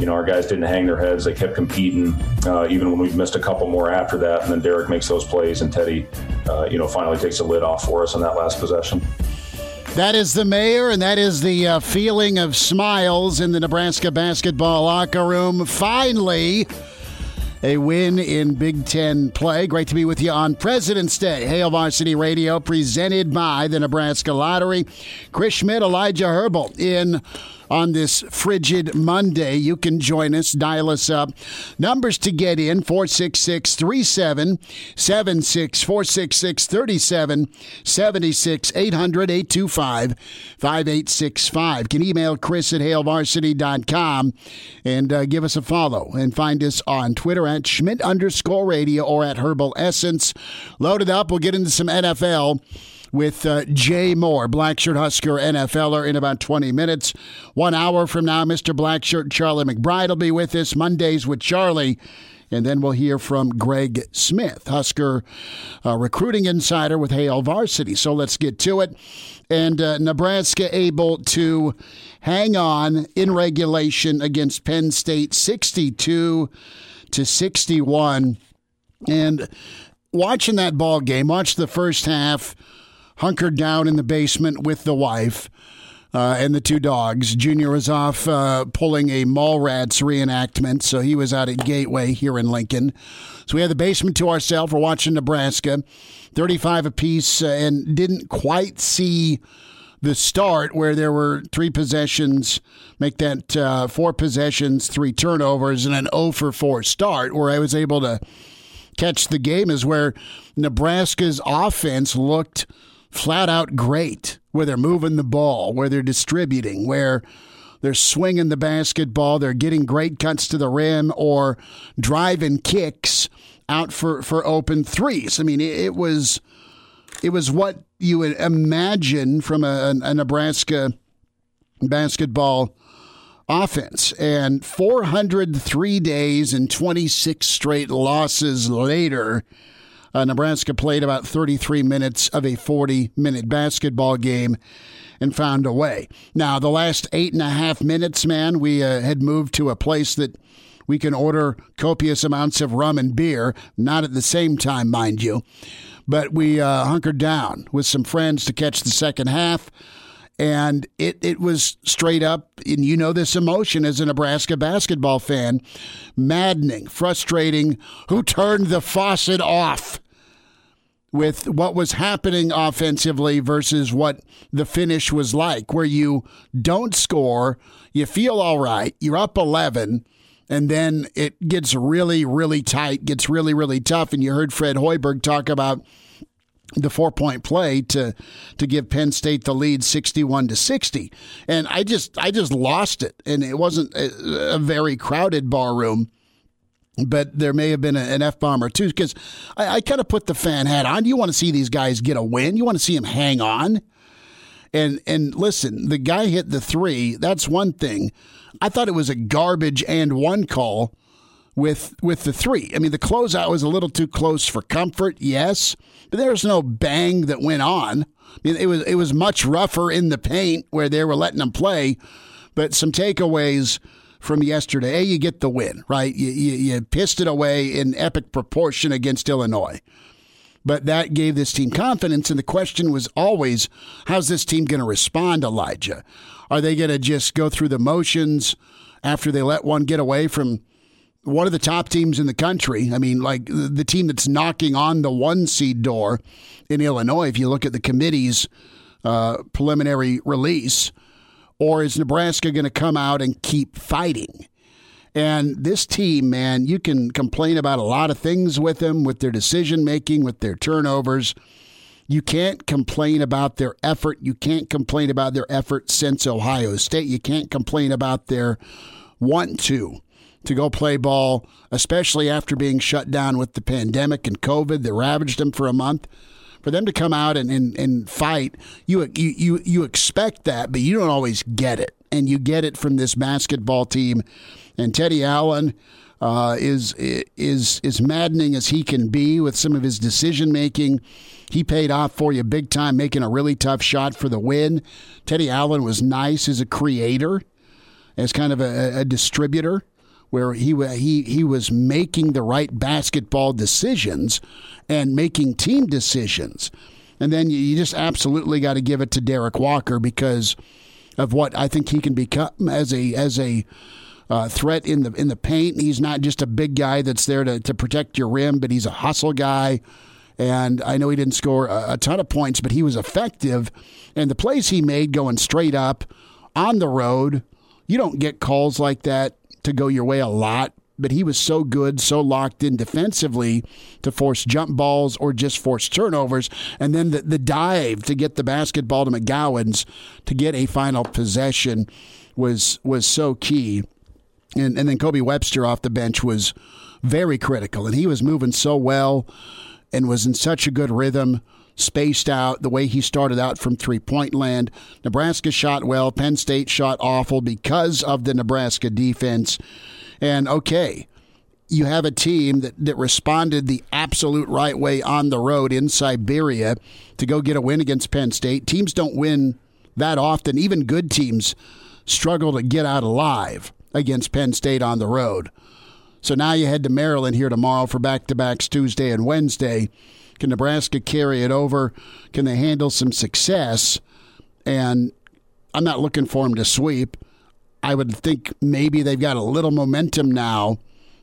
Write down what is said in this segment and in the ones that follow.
you know, our guys didn't hang their heads. They kept competing, uh, even when we missed a couple more after that. And then Derrick makes those plays, and Teddy, uh, you know, finally takes the lid off for us on that last possession. That is the mayor, and that is the uh, feeling of smiles in the Nebraska basketball locker room. Finally, a win in Big Ten play. Great to be with you on President's Day. Hail Varsity Radio, presented by the Nebraska Lottery. Chris Schmitz, Elijah Herbal in on this frigid Monday. You can join us, dial us up. Numbers to get in 466 3776 466 3776 800 825 5865. Can email Chris at hailvarsity.com and uh, give us a follow and find us on Twitter at Schmitz underscore radio or at Herbal Essence. Load it up. We'll get into some NFL with uh, Jay Moore, Blackshirt Husker NFLer, in about 20 minutes. One hour from now, Mr. Blackshirt Charlie McBride will be with us. Mondays with Charlie. And then we'll hear from Greg Smith, Husker uh, recruiting insider with Hail Varsity. So let's get to it. And uh, Nebraska able to hang on in regulation against Penn State 62 to 61. And watching that ball game, watch the first half hunkered down in the basement with the wife. Uh, and the two dogs. Junior was off uh, pulling a Mallrats reenactment, so he was out at Gateway here in Lincoln. So we had the basement to ourselves. We're watching Nebraska, 35 apiece, uh, and didn't quite see the start where there were three possessions, make that uh, four possessions, three turnovers, and an 0 for 4 start where I was able to catch the game is where Nebraska's offense looked – flat out great, where they're moving the ball, where they're distributing, where they're swinging the basketball, they're getting great cuts to the rim or driving kicks out for, for open threes. I mean, it, it was it was what you would imagine from a, a Nebraska basketball offense. And 403 days and 26 straight losses later, uh, Nebraska played about 33 minutes of a 40 minute basketball game and found a way. Now, the last eight and a half minutes, man, we uh, had moved to a place that we can order copious amounts of rum and beer, not at the same time, mind you. But we uh, hunkered down with some friends to catch the second half and it it was straight up and you know this emotion as a Nebraska basketball fan maddening frustrating who turned the faucet off with what was happening offensively versus what the finish was like where you don't score you feel all right you're up 11 and then it gets really really tight gets really really tough. And you heard Fred Hoiberg talk about the four point play to to give Penn State the lead 61 to 60 and I just I just lost it and it wasn't a, a very crowded bar room but there may have been an F bomb or two because I, I kind of put the fan hat on. You want to see these guys get a win. You want to see them hang on. And and listen, the guy hit the three. That's one thing. I thought it was a garbage and one call with with the three. I mean, the closeout was a little too close for comfort, yes, but there was no bang that went on. I mean, it was it was much rougher in the paint where they were letting them play. But some takeaways from yesterday. A, you get the win, right? You, you, you pissed it away in epic proportion against Illinois. But that gave this team confidence. And the question was always, how's this team going to respond, Elijah? Are they going to just go through the motions after they let one get away from one of the top teams in the country. I mean, like the team that's knocking on the one seed door in Illinois, if you look at the committee's uh, preliminary release. Or is Nebraska going to come out and keep fighting? And this team, man, you can complain about a lot of things with them, with their decision making, with their turnovers. You can't complain about their effort. You can't complain about their effort since Ohio State. You can't complain about their want to to go play ball, especially after being shut down with the pandemic and COVID that ravaged them for a month. For them to come out and, and, and fight, you, you you you expect that, but you don't always get it, and you get it from this basketball team. And Teddy Allen uh, is is is maddening as he can be with some of his decision making. He paid off for you big time, making a really tough shot for the win. Teddy Allen was nice as a creator, as kind of a, a distributor where he he he was making the right basketball decisions and making team decisions. And then you just absolutely got to give it to Derrick Walker because of what I think he can become as a as a uh, threat in the in the paint. He's not just a big guy that's there to, to protect your rim, but he's a hustle guy. And I know he didn't score a, a ton of points, but he was effective. And the plays he made going straight up on the road, you don't get calls like that to go your way a lot, but he was so good, so locked in defensively to force jump balls or just force turnovers. And then the, the dive to get the basketball to McGowens to get a final possession was was so key. And, and then Kobe Webster off the bench was very critical. And he was moving so well and was in such a good rhythm spaced out the way he started out from three point land. Nebraska shot well. Penn State shot awful because of the Nebraska defense. And okay, you have a team that, that responded the absolute right way on the road in Siberia to go get a win against Penn State. Teams don't win that often. Even good teams struggle to get out alive against Penn State on the road. So now you head to Maryland here tomorrow for back to backs Tuesday and Wednesday. Can Nebraska carry it over? Can they handle some success? And I'm not looking for them to sweep. I would think maybe they've got a little momentum now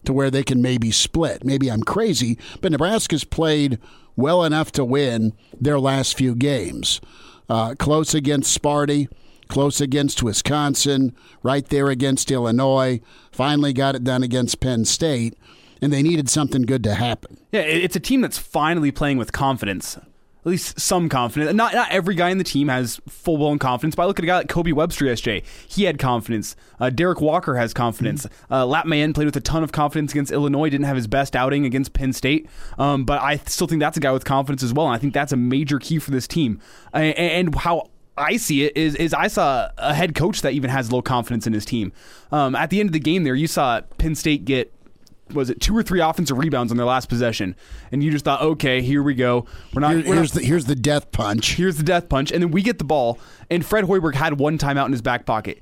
to where they can maybe split. Maybe I'm crazy, but Nebraska's played well enough to win their last few games. Uh, close against Sparty, close against Wisconsin, right there against Illinois. Finally got it done against Penn State and they needed something good to happen. Yeah, it's a team that's finally playing with confidence. At least some confidence. Not not every guy in the team has full blown confidence, but I look at a guy like Kobe Webster yesterday. He had confidence. Uh, Derrick Walker has confidence. Mm-hmm. Uh, Lat Mayen played with a ton of confidence against Illinois. Didn't have his best outing against Penn State, um, but I still think that's a guy with confidence as well. And I think that's a major key for this team. and, and how I see it is is I saw a head coach that even has low confidence in his team. Um, at the end of the game, there you saw Penn State get was it two or three offensive rebounds on their last possession, and you just thought, okay, here we go. We're not. Here, we're here's not, the here's the death punch. Here's the death punch, and then we get the ball, and Fred Hoiberg had one timeout in his back pocket.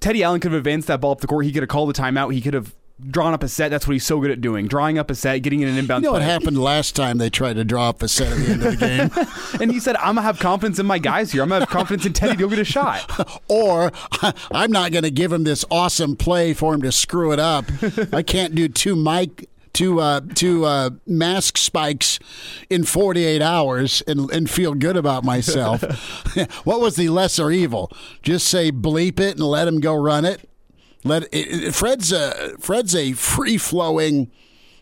Teddy Allen could have advanced that ball up the court. He could have called the timeout. He could have drawn up a set. That's what he's so good at doing. Drawing up a set, getting in an inbound. You know what happened last time they tried to draw up a set at the end of the game? and he said, I'm to have confidence in my guys here. I'm to have confidence in Teddy to go get a shot. or I'm not to give him this awesome play for him to screw it up. I can't do two Mike two uh, two uh, mask spikes in 48 hours and, and feel good about myself. what was the lesser evil? Just say bleep it and let him go run it. Let it, Fred's a Fred's a free flowing,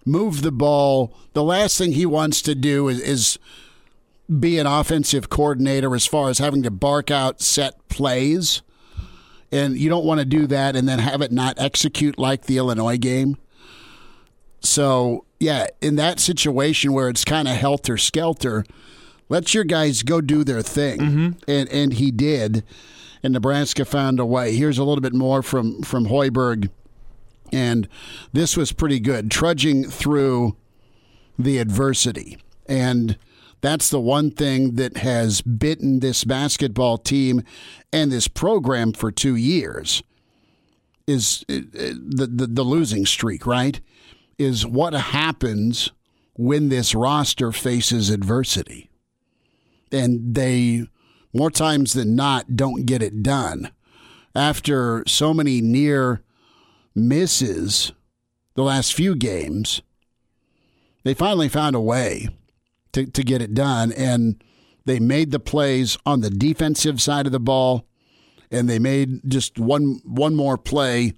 move the ball. The last thing he wants to do is, is be an offensive coordinator as far as having to bark out set plays. And you don't want to do that and then have it not execute like the Illinois game. So, yeah, in that situation where it's kind of helter skelter, let your guys go do their thing. Mm-hmm. And and he did and Nebraska found a way. Here's a little bit more from from Hoiberg, and this was pretty good, trudging through the adversity, and that's the one thing that has bitten this basketball team and this program for two years is uh, the, the, the losing streak, right? Is what happens when this roster faces adversity. And they more times than not don't get it done. After so many near misses the last few games, they finally found a way to, to get it done. And they made the plays on the defensive side of the ball, and they made just one one more play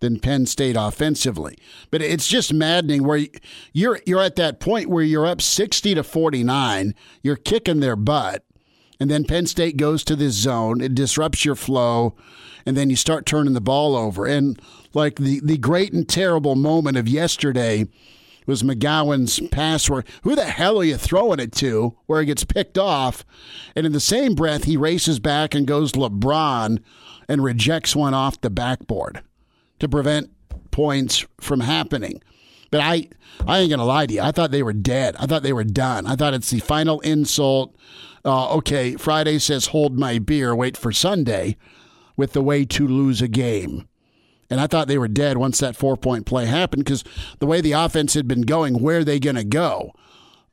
than Penn State offensively. But it's just maddening where you're you're at that point where you're up 60 to 49, you're kicking their butt, and then Penn State goes to this zone, it disrupts your flow, and then you start turning the ball over. And like the the great and terrible moment of yesterday was McGowens pass where who the hell are you throwing it to? Where he gets picked off, and in the same breath he races back and goes LeBron and rejects one off the backboard to prevent points from happening. But I, I ain't gonna lie to you. I thought they were dead. I thought they were done. I thought it's the final insult. Uh, okay, Friday says hold my beer, wait for Sunday, with the way to lose a game. And I thought they were dead once that four point play happened because the way the offense had been going, where are they to go?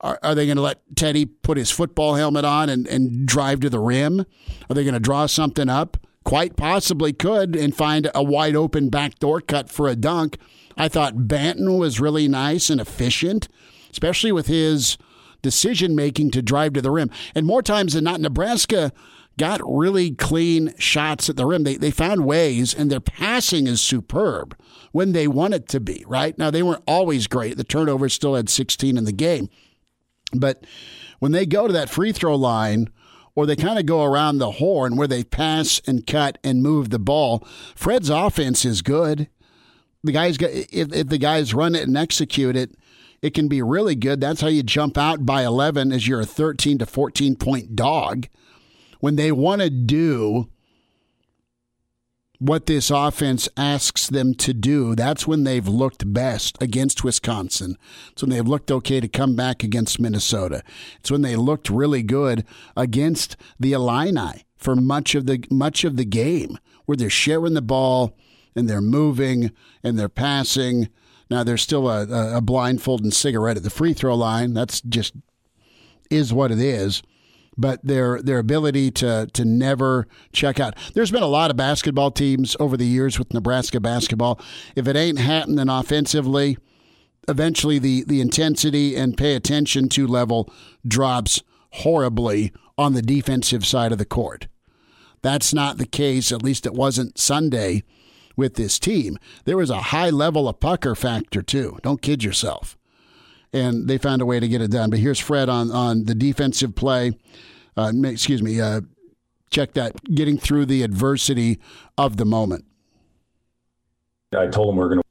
Are, are they going to let Teddy put his football helmet on and, and drive to the rim? Are they going to draw something up? Quite possibly could and find a wide open backdoor cut for a dunk. I thought Banton was really nice and efficient, especially with his decision making to drive to the rim. And more times than not, Nebraska got really clean shots at the rim. They, they found ways, and their passing is superb when they want it to be, right? Now, they weren't always great. The turnovers still had 16 in the game. But when they go to that free throw line, or they kind of go around the horn where they pass and cut and move the ball, Fred's offense is good. The guys, if, if the guys run it and execute it, it can be really good. That's how you jump out by 11 as you're a 13 to 14 point dog when they want to do what this offense asks them to do, that's when they've looked best against Wisconsin. It's when they've looked okay to come back against Minnesota. It's when they looked really good against the Illini for much of the much of the game, where they're sharing the ball and they're moving and they're passing. Now there's still a, a blindfold and cigarette at the free throw line. That's just is what it is but their their ability to to never check out. There's been a lot of basketball teams over the years with Nebraska basketball. If it ain't happening offensively, eventually the the intensity and pay attention to level drops horribly on the defensive side of the court. That's not the case, at least it wasn't Sunday with this team. There was a high level of pucker factor too. Don't kid yourself and they found a way to get it done. But here's Fred on on the defensive play. Uh, excuse me. Uh, check that. Getting through the adversity of the moment. I told him we are going to.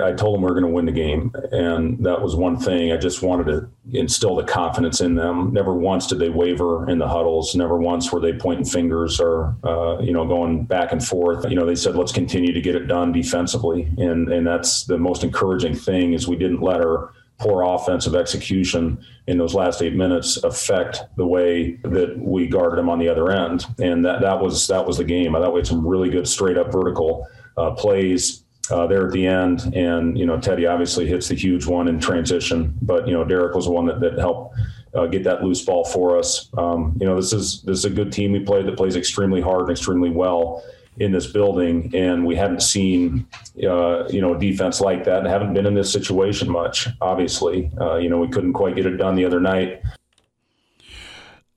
I told them we are going to win the game, and that was one thing. I just wanted to instill the confidence in them. Never once did they waver in the huddles. Never once were they pointing fingers or uh, you know going back and forth. You know, they said let's continue to get it done defensively, and and that's the most encouraging thing is we didn't let our poor offensive execution in those last eight minutes affect the way that we guarded them on the other end. And that, that was that was the game. I thought we had some really good straight up vertical uh, plays uh, there at the end. And, you know, Teddy obviously hits the huge one in transition, but, you know, Derrick was the one that, that helped uh, get that loose ball for us. Um, you know, this is this is a good team we played that plays extremely hard and extremely well in this building, and we haven't seen uh, you know a defense like that. And haven't been in this situation much. Obviously, uh, you know we couldn't quite get it done the other night.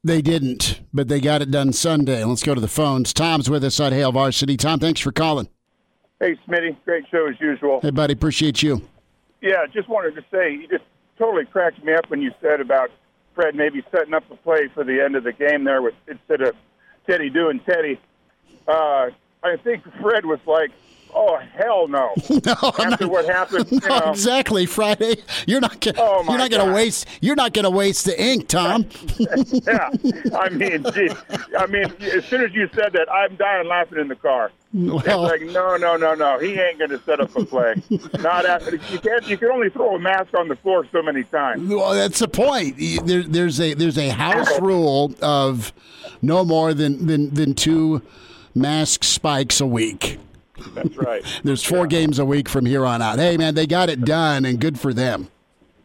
They didn't, but they got it done Sunday. Let's go to the phones. Tom's with us at Hail Varsity. Tom, thanks for calling. Hey, Smitty, great show as usual. Hey, buddy, appreciate you. Yeah, just wanted to say you just totally cracked me up when you said about Fred maybe setting up the play for the end of the game there with instead of Teddy doing Teddy. Uh, I think Fred was like, "Oh hell no!" no After what happened, no, know. exactly. Friday, you're not gonna, oh you're not going to waste you're not going to waste the ink, Tom. yeah, I mean, geez, I mean, as soon as you said that, I'm dying laughing in the car. Well, it's like no, no, no, no. He ain't going to set up a play. Not after you can't. You can only throw a mask on the floor so many times. Well, that's the point. There, there's a there's a house rule of no more than than than two mask spikes a week. That's right. There's four yeah. games a week from here on out. Hey, man, they got it done, and good for them.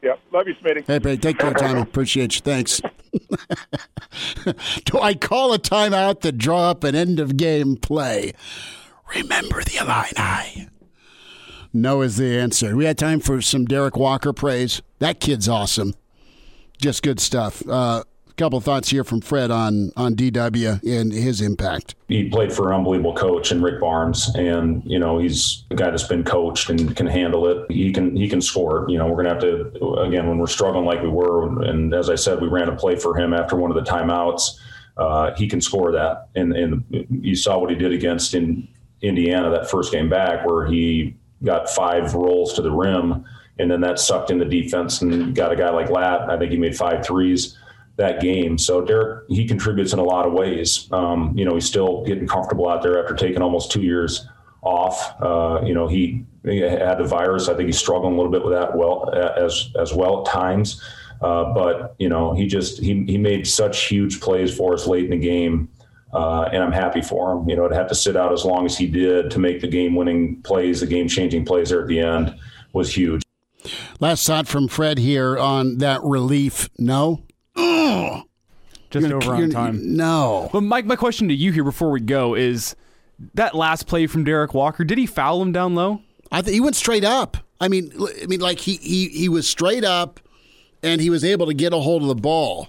Yep. Love you, Smitty. Hey, buddy, take care, Tommy. Appreciate you. Thanks. Do I call a timeout to draw up an end of game play? Remember the Illini. No is the answer. We had time for some Derrick Walker praise. That kid's awesome. Just good stuff. Uh, couple thoughts here from Fred on on DW and his impact. He played for an unbelievable coach in Rick Barnes, and you know he's a guy that's been coached and can handle it. He can he can score. You know we're gonna have to again when we're struggling like we were, and as I said, we ran a play for him after one of the timeouts. Uh, he can score that, and and you saw what he did against in Indiana that first game back, where he got five rolls to the rim, and then that sucked in the defense and got a guy like Lat. I think he made five threes that game. So Derrick, he contributes in a lot of ways. Um, you know, he's still getting comfortable out there after taking almost two years off. Uh, you know, he, he, had the virus. I think he's struggling a little bit with that well as as well at times. Uh, but you know, he just he he made such huge plays for us late in the game. Uh, and I'm happy for him. You know, to have to sit out as long as he did to make the game-winning plays, the game-changing plays there at the end was huge. Last thought from Fred here on that relief. No, just over on time. No. But Mike, my question to you here before we go is that last play from Derrick Walker. Did he foul him down low? I think he went straight up. I mean, I mean, like he he he was straight up, and he was able to get a hold of the ball.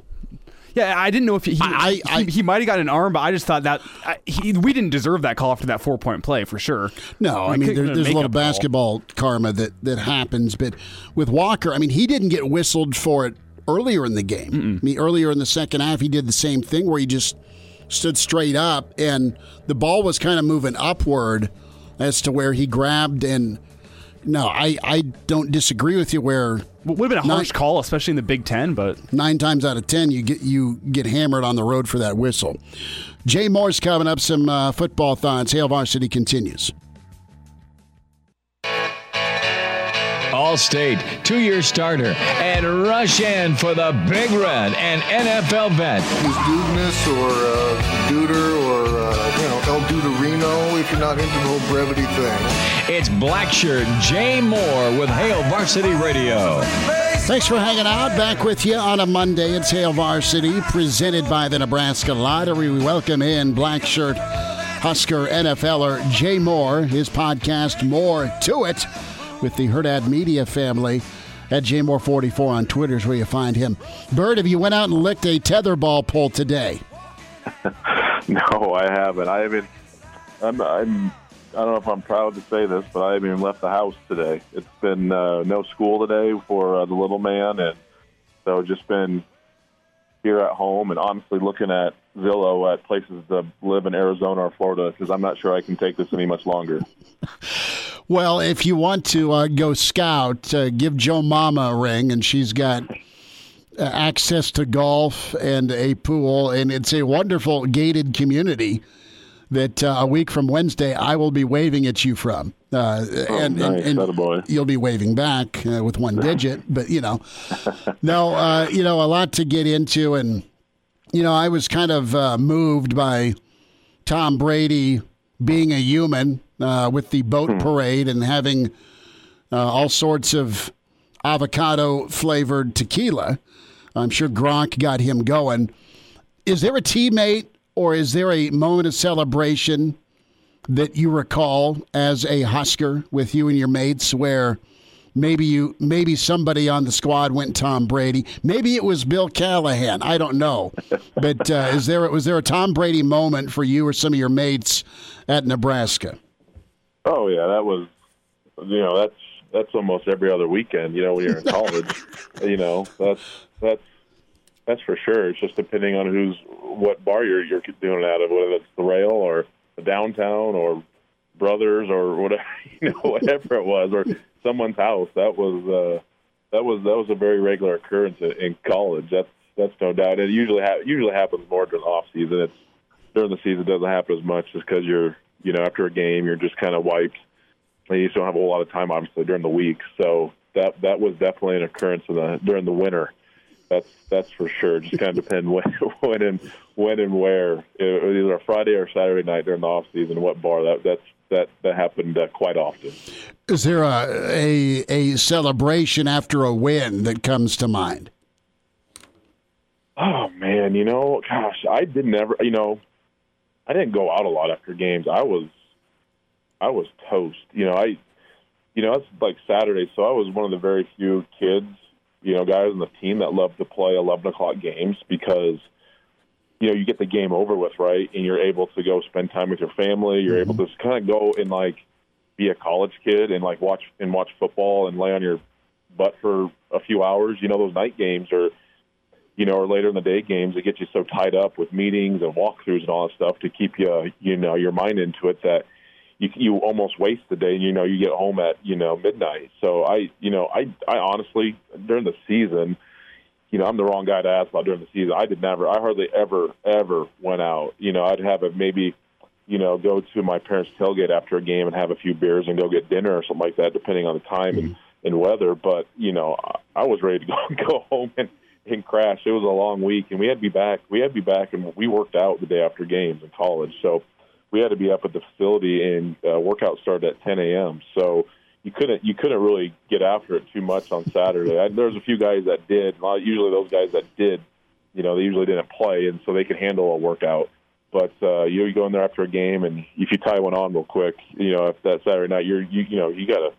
Yeah, I didn't know if he I, I, he, he might have got an arm, but I just thought that I, he, we didn't deserve that call after that four point play for sure. No, I mean there, there's a little basketball call. karma that that happens, but with Walker, I mean he didn't get whistled for it earlier in the game. Mm-mm. I mean, earlier in the second half, he did the same thing where he just stood straight up and the ball was kind of moving upward as to where he grabbed and no, I, I don't disagree with you. Where would have been a harsh call, especially in the Big Ten, but nine times out of ten, you get you get hammered on the road for that whistle. Jay Moore's coming up. Some uh, football thoughts. Hail Varsity continues. All-State, two-year starter, and rush in for the Big Red and NFL vet. Is Dudeness or uh, Duder or uh, you know El Duderino if you're not into the whole brevity thing. It's Blackshirt Jay Moore with Hail Varsity Radio. Thanks for hanging out. Back with you on a Monday. It's Hail Varsity, presented by the Nebraska Lottery. We welcome in Black Shirt Husker NFLer Jay Moore. His podcast, More to It with the Herdad Media family at JMore44 on Twitter is where you find him. Bird, have you went out and licked a tetherball pole today? no, I haven't. I haven't. I'm, I'm. I don't know if I'm proud to say this, but I haven't even left the house today. It's been uh, no school today for uh, the little man, and so just been here at home and honestly looking at Zillow at places to live in Arizona or Florida because I'm not sure I can take this any much longer. Well, if you want to uh, go scout, uh, give Joe Mama a ring, and she's got uh, access to golf and a pool, and it's a wonderful gated community that uh, a week from Wednesday I will be waving at you from. Uh, oh, and, nice. and, and you'll be waving back uh, with one digit, but you know, no, uh, you know, a lot to get into, and you know, I was kind of uh, moved by Tom Brady being a human uh, with the boat hmm. parade and having uh, all sorts of avocado flavored tequila. I'm sure Gronk got him going. Is there a teammate or is there a moment of celebration that you recall as a Husker with you and your mates where maybe you maybe somebody on the squad went Tom Brady, maybe it was Bill Callahan, I don't know. But uh, is there was there a Tom Brady moment for you or some of your mates at Nebraska? Oh yeah, that was you know that's that's almost every other weekend. You know when you're in college, you know that's that's that's for sure. It's just depending on who's what bar you're you're doing it out of, whether it's the rail or the downtown or brothers or whatever you know whatever it was or someone's house. That was uh, that was that was a very regular occurrence in, in college. That's that's no doubt. It usually ha- usually happens more during the off season. It's during the season it doesn't happen as much just because you're you know, after a game, you're just kind of wiped. And you just don't have a whole lot of time, obviously, during the week. So that that was definitely an occurrence in the during the winter. That's that's for sure. Just kind of depend when when and when and where. It was either a Friday or Saturday night during the off season. What bar that that's that that happened uh, quite often. Is there a, a a celebration after a win that comes to mind? Oh man, you know, gosh, I did never, you know, I didn't go out a lot after games. I was I was toast. You know, I you know, it's like Saturday, so I was one of the very few kids, you know, guys on the team that loved to play 11 o'clock games because, you know, you get the game over with, right? And you're able to go spend time with your family. You're mm-hmm. able to just kind of go and like be a college kid and like watch and watch football and lay on your butt for a few hours. You know, those night games or, you know, or later in the day games that get you so tied up with meetings and walkthroughs and all that stuff to keep you, you know, your mind into it that you you almost waste the day. You know, you get home at you know midnight. So I, you know, I I honestly during the season, you know, I'm the wrong guy to ask about during the season. I did never, I hardly ever ever went out. You know, I'd have a maybe. You know, go to my parents' tailgate after a game and have a few beers and go get dinner or something like that, depending on the time and, mm-hmm. and weather. But you know, I, I was ready to go go home and and crash. It was a long week, and we had to be back. We had to be back, and we worked out the day after games in college. So we had to be up at the facility, and uh, workout started at 10 a.m. So you couldn't you couldn't really get after it too much on Saturday. I, there was a few guys that did. Usually those guys that did, you know, they usually didn't play, and so they could handle a workout. But uh, you, you go in there after a game, and if you tie one on real quick, you know, if that Saturday night, you're you, you know you gotta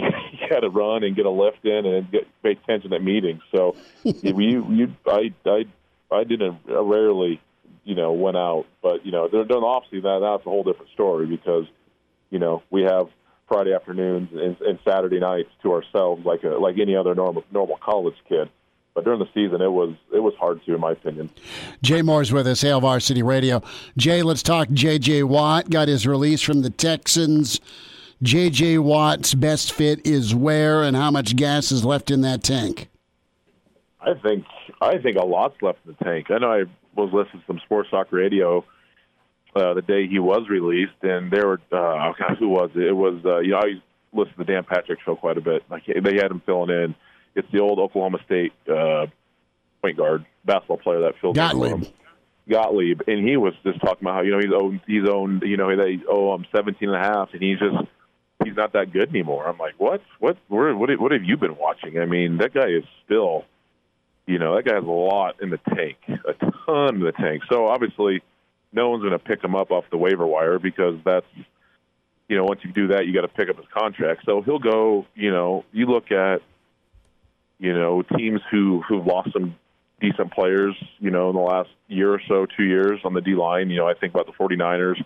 you, you got to run and get a lift in and get pay attention at meetings. So you, you, I, I, I didn't I rarely, you know, went out, but you know, during the off season, that, that's a whole different story because, you know, we have Friday afternoons and, and Saturday nights to ourselves, like a, like any other normal normal college kid. But during the season, it was it was hard to, in my opinion. Jay Moore's with us, Hail Varsity Radio. Jay, let's talk. J.J. Watt got his release from the Texans. J.J. Watt's best fit is where, and how much gas is left in that tank? I think I think a lot's left in the tank. I know I was listening to some sports talk radio uh, the day he was released, and there were uh, oh who was it? It was uh, you know I listen to the Dan Patrick show quite a bit. Like they had him filling in. It's the old Oklahoma State uh, point guard basketball player that filled Gottlieb. in. for him. Gottlieb, and he was just talking about how you know he's owned he's owned you know they oh I'm 17 and a half, and he's just he's not that good anymore. I'm like, what what where, what what have you been watching? I mean, that guy is still you know that guy has a lot in the tank, a ton in the tank. So obviously, no one's going to pick him up off the waiver wire because that's you know once you do that, you got to pick up his contract. So he'll go. You know, you look at you know teams who who've lost some decent players. You know, in the last year or so, two years on the D line. You know, I think about the 49ers.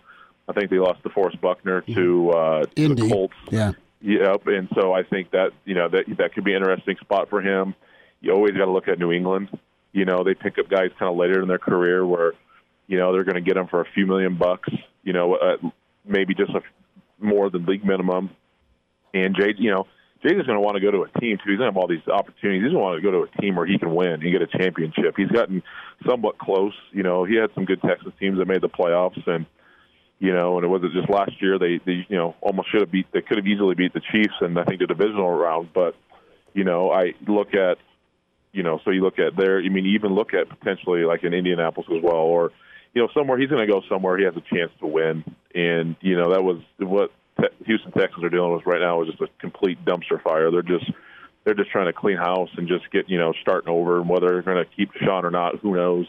I think they lost DeForest Buckner to, uh, to the Colts. Yeah. Yep, and so I think that you know that that could be an interesting spot for him. You always got to look at New England. You know, they pick up guys kind of later in their career where, you know, they're going to get them for a few million bucks. You know, uh, maybe just a, more than league minimum. And Jay, you know, Jay's going to want to go to a team too. He's going to have all these opportunities. He's going to want to go to a team where he can win and get a championship. He's gotten somewhat close. You know, he had some good Texas teams that made the playoffs and you know, and it wasn't just last year. They, they, you know, almost should have beat. They could have easily beat the Chiefs, and I think the divisional round. But, you know, I look at, you know, so you look at there. I mean, even look at potentially like in Indianapolis as well, or, you know, somewhere he's going to go somewhere he has a chance to win. And you know, that was what te- Houston Texans are dealing with right now is just a complete dumpster fire. They're just they're just trying to clean house and just get you know starting over. And whether they're going to keep Sean or not, who knows?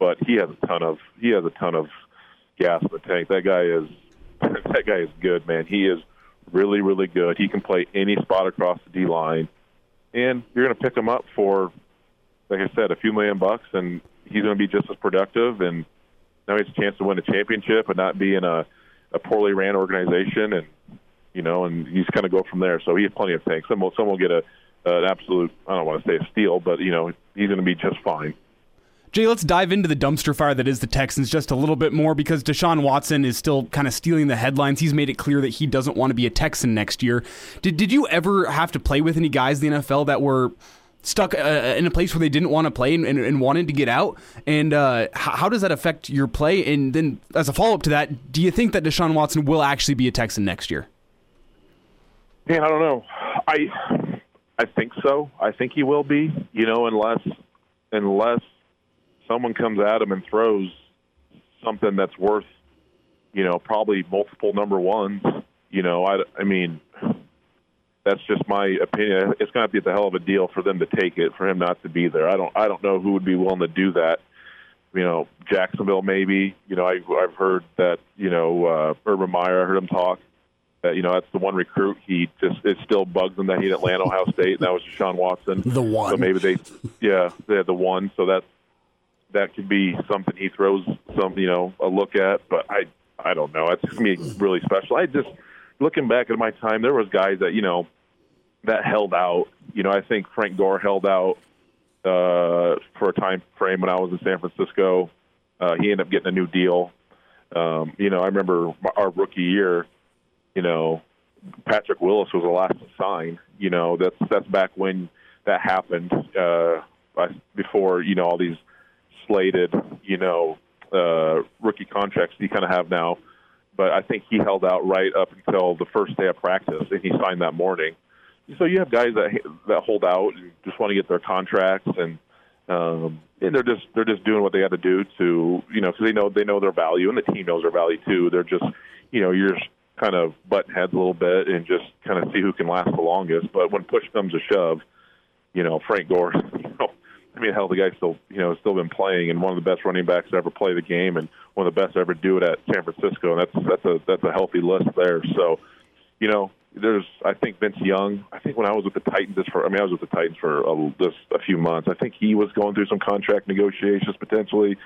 But he has a ton of he has a ton of gas in the tank. That guy is that guy is good, man. He is really, really good. He can play any spot across the D line, and you're going to pick him up for, like I said, a few million bucks, and he's going to be just as productive. And now he has a chance to win a championship and not be in a, a poorly ran organization, and you know, and he's kind of go from there. So he has plenty of tanks. Some will, some will get a an absolute. I don't want to say a steal, but you know, he's going to be just fine. Jay, let's dive into the dumpster fire that is the Texans just a little bit more because Deshaun Watson is still kind of stealing the headlines. He's made it clear that he doesn't want to be a Texan next year. Did did you ever have to play with any guys in the NFL that were stuck uh, in a place where they didn't want to play and, and, and wanted to get out? And uh, how, how does that affect your play? And then, as a follow up to that, do you think that Deshaun Watson will actually be a Texan next year? Man, I don't know. I I think so. I think he will be. You know, unless unless someone comes at him and throws something that's worth, you know, probably multiple number ones. You know, I, I mean, that's just my opinion. It's going to be the hell of a deal for them to take it, for him not to be there. I don't, I don't know who would be willing to do that. You know, Jacksonville maybe. You know, I, I've heard that. You know, uh, Urban Meyer. I heard him talk. You know, that's the one recruit. He just it still bugs him that he didn't land Ohio State. And that was Deshaun Watson. The one. So maybe they, yeah, they had the one. So that's that could be something he throws some, you know, a look at. But I, I don't know. It's gonna be really special. I just looking back at my time, there was guys that you know that held out. You know, I think Frank Gore held out uh, for a time frame when I was in San Francisco. Uh, he ended up getting a new deal. Um, you know, I remember our rookie year. You know, Patrick Willis was the last to sign. You know, that's that's back when that happened. Uh, before you know all these slated, you know, uh, rookie contracts you kind of have now. But I think he held out right up until the first day of practice, and he signed that morning. So you have guys that that hold out and just want to get their contracts, and um, and they're just they're just doing what they got to do to you know because they know they know their value, and the team knows their value too. They're just you know you're just kind of button heads a little bit and just kind of see who can last the longest. But when push comes to shove, you know Frank Gore, I mean, hell, the guy's still, you know, still been playing, and one of the best running backs to ever play the game, and one of the best to ever do it at San Francisco, and that's that's a that's a healthy list there. So, you know, there's I think Vince Young. I think when I was with the Titans, for I mean, I was with the Titans for a, just a few months. I think he was going through some contract negotiations potentially.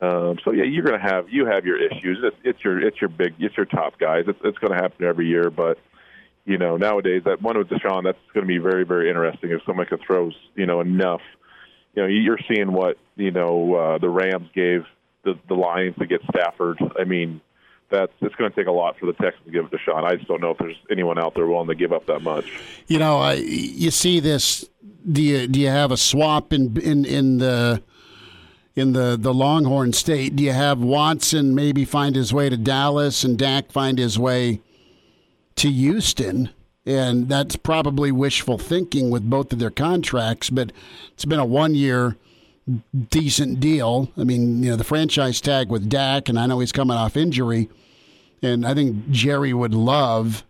Um, so yeah, you're going to have you have your issues. It's, it's your it's your big it's your top guys. It's, it's going to happen every year, but you know nowadays that one with Deshaun, that's going to be very very interesting if somebody could throw you know enough you know, you're seeing what you know uh, the Rams gave the the Lions to get Stafford. I mean, that's it's going to take a lot for the Texans to give it to Sean. I just don't know if there's anyone out there willing to give up that much. You know, uh, you see this. Do you do you have a swap in in in the in the the Longhorn State? Do you have Watson maybe find his way to Dallas and Dak find his way to Houston? And that's probably wishful thinking with both of their contracts. But it's been a one-year decent deal. I mean, you know, the franchise tag with Dak, and I know he's coming off injury, and I think Jerry would love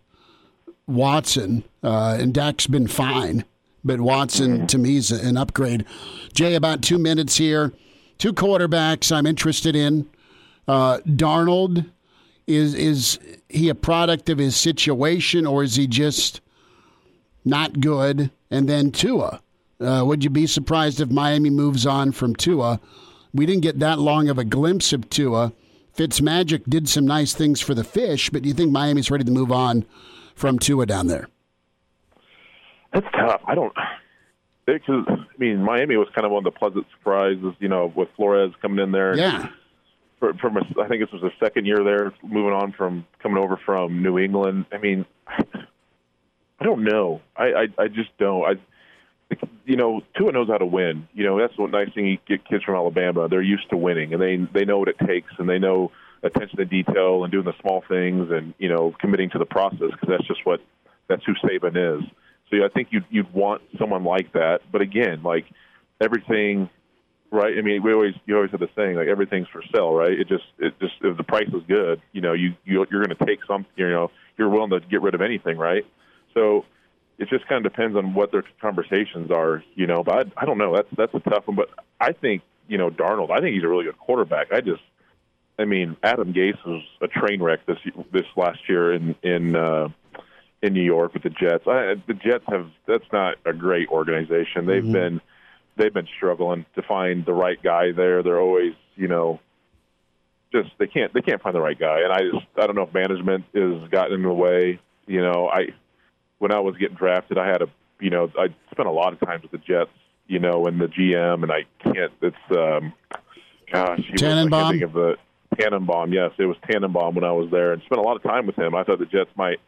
Watson, uh, and Dak's been fine, but Watson to me is an upgrade. Jay, about two minutes here. Two quarterbacks I'm interested in. Uh, Darnold is is he a product of his situation, or is he just not good? And then Tua. Uh, would you be surprised if Miami moves on from Tua? We didn't get that long of a glimpse of Tua. Fitzmagic did some nice things for the fish, but do you think Miami's ready to move on from Tua down there? That's tough. I don't. Because I mean, Miami was kind of one of the pleasant surprises, you know, with Flores coming in there. Yeah from a, I think this was the second year there, moving on from coming over from New England. I mean, I don't know. I I, I just don't. I you know, Tua knows how to win. You know, that's the nice thing. You get kids from Alabama; they're used to winning, and they they know what it takes, and they know attention to detail and doing the small things, and you know, committing to the process because that's just what that's who Saban is. So yeah, I think you'd you'd want someone like that. But again, like everything right? I mean, we always you always have the saying like everything's for sale, right? It just it just if the price is good, you know, you, you you're going to take some, you know, you're willing to get rid of anything, right? So it just kind of depends on what their conversations are, you know. But I, I don't know. That's that's a tough one. But I think you know Darnold. I think he's a really good quarterback. I just, I mean, Adam Gase was a train wreck this this last year in in. uh in New York with the Jets. I, the Jets have that's not a great organization. They've mm-hmm. been they've been struggling to find the right guy there. They're always, you know, just they can't they can't find the right guy. And I just I don't know if management is gotten in the way. You know, I when I was getting drafted, I had a you know I spent a lot of time with the Jets. You know, and the GM, and I can't. It's um, gosh, Tannenbaum. Was, of the Tannenbaum. Yes, it was Tannenbaum when I was there, and spent a lot of time with him. I thought the Jets might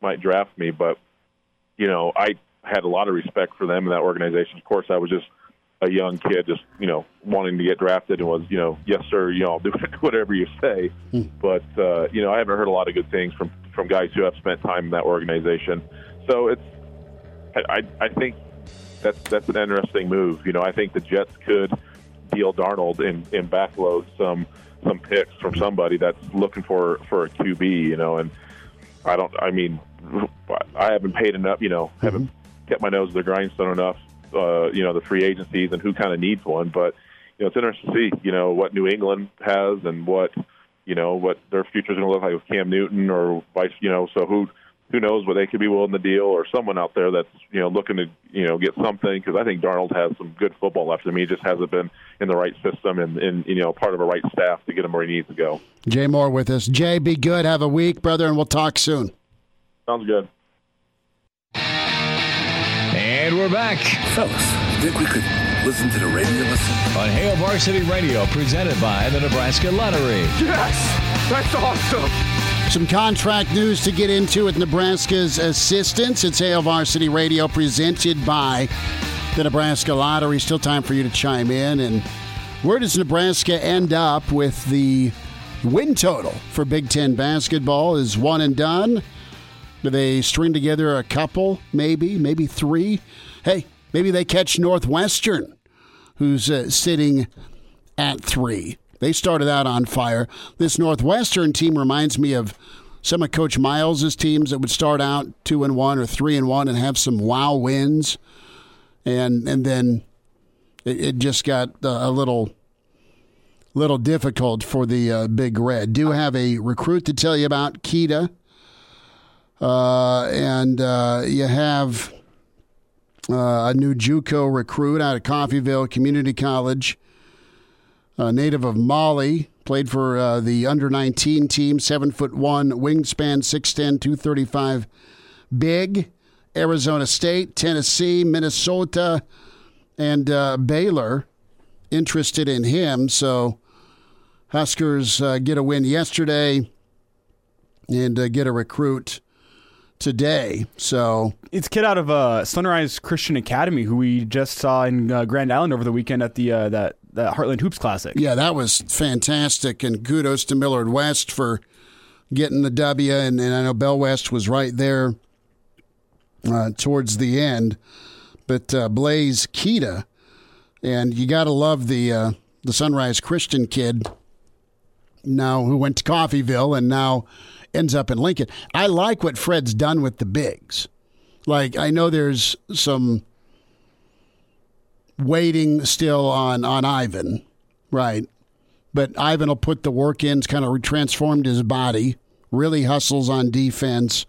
might draft me, but you know, I had a lot of respect for them and that organization. Of course, I was just a young kid just you know wanting to get drafted and was you know yes sir you know I'll do whatever you say hmm. but uh, you know I haven't heard a lot of good things from from guys who have spent time in that organization so it's I I think that's that's an interesting move you know I think the Jets could deal Darnold and and backload some some picks from somebody that's looking for for a QB you know and I don't I mean I haven't paid enough you know haven't mm-hmm. kept my nose to the grindstone enough uh, you know the free agencies and who kind of needs one. But you know it's interesting to see you know what New England has and what you know, what their future is going to look like with Cam Newton or vice, you know, so who who knows what they could be willing to deal or someone out there that's you know looking to you know get something because I think Darnold has some good football left in him. He just hasn't been in the right system and, and you know part of a right staff to get him where he needs to go. Jay Moore with us. Jay, be good. Have a week, brother, and we'll talk soon. Sounds good. And we're back Fellas, think we could listen to the radio listen? on Hail Varsity Radio, presented by the Nebraska Lottery. Yes, that's awesome. Some contract news to get into with Nebraska's assistants. It's Hail Varsity Radio presented by the Nebraska Lottery. Still time for you to chime in. And where does Nebraska end up with the win total for Big Ten basketball? Is one and done? Do they string together a couple, maybe, maybe three? Hey, maybe they catch Northwestern, who's uh, sitting at three. They started out on fire. This Northwestern team reminds me of some of Coach Miles's teams that would start out two and one or three and one and have some wow wins, and and then it, it just got uh, a little little difficult for the uh, Big Red. Do have a recruit to tell you about Keita, uh, and uh, you have uh, a new JUCO recruit out of Coffeyville Community College a native of Mali, played for uh, the under 19 team, seven foot one, wingspan 6'10, 235 big. Arizona State, Tennessee, Minnesota, and uh, Baylor interested in him. So Huskers uh, get a win yesterday and uh, get a recruit today. So It's a kid out of uh, Sunrise Christian Academy who we just saw in uh, Grand Island over the weekend at the uh, that that Heartland Hoops Classic. Yeah, that was fantastic, and kudos to Millard West for getting the W. And, and I know Bell West was right there uh, towards the end, but uh, Blaise Keita, and you got to love the uh, the Sunrise Christian kid now who went to Coffeyville and now ends up in Lincoln. I like what Fred's done with the bigs. Like I know there's some waiting still on on Yvan, right? But Yvan will put the work in. Kind of transformed his body. Really hustles on defense,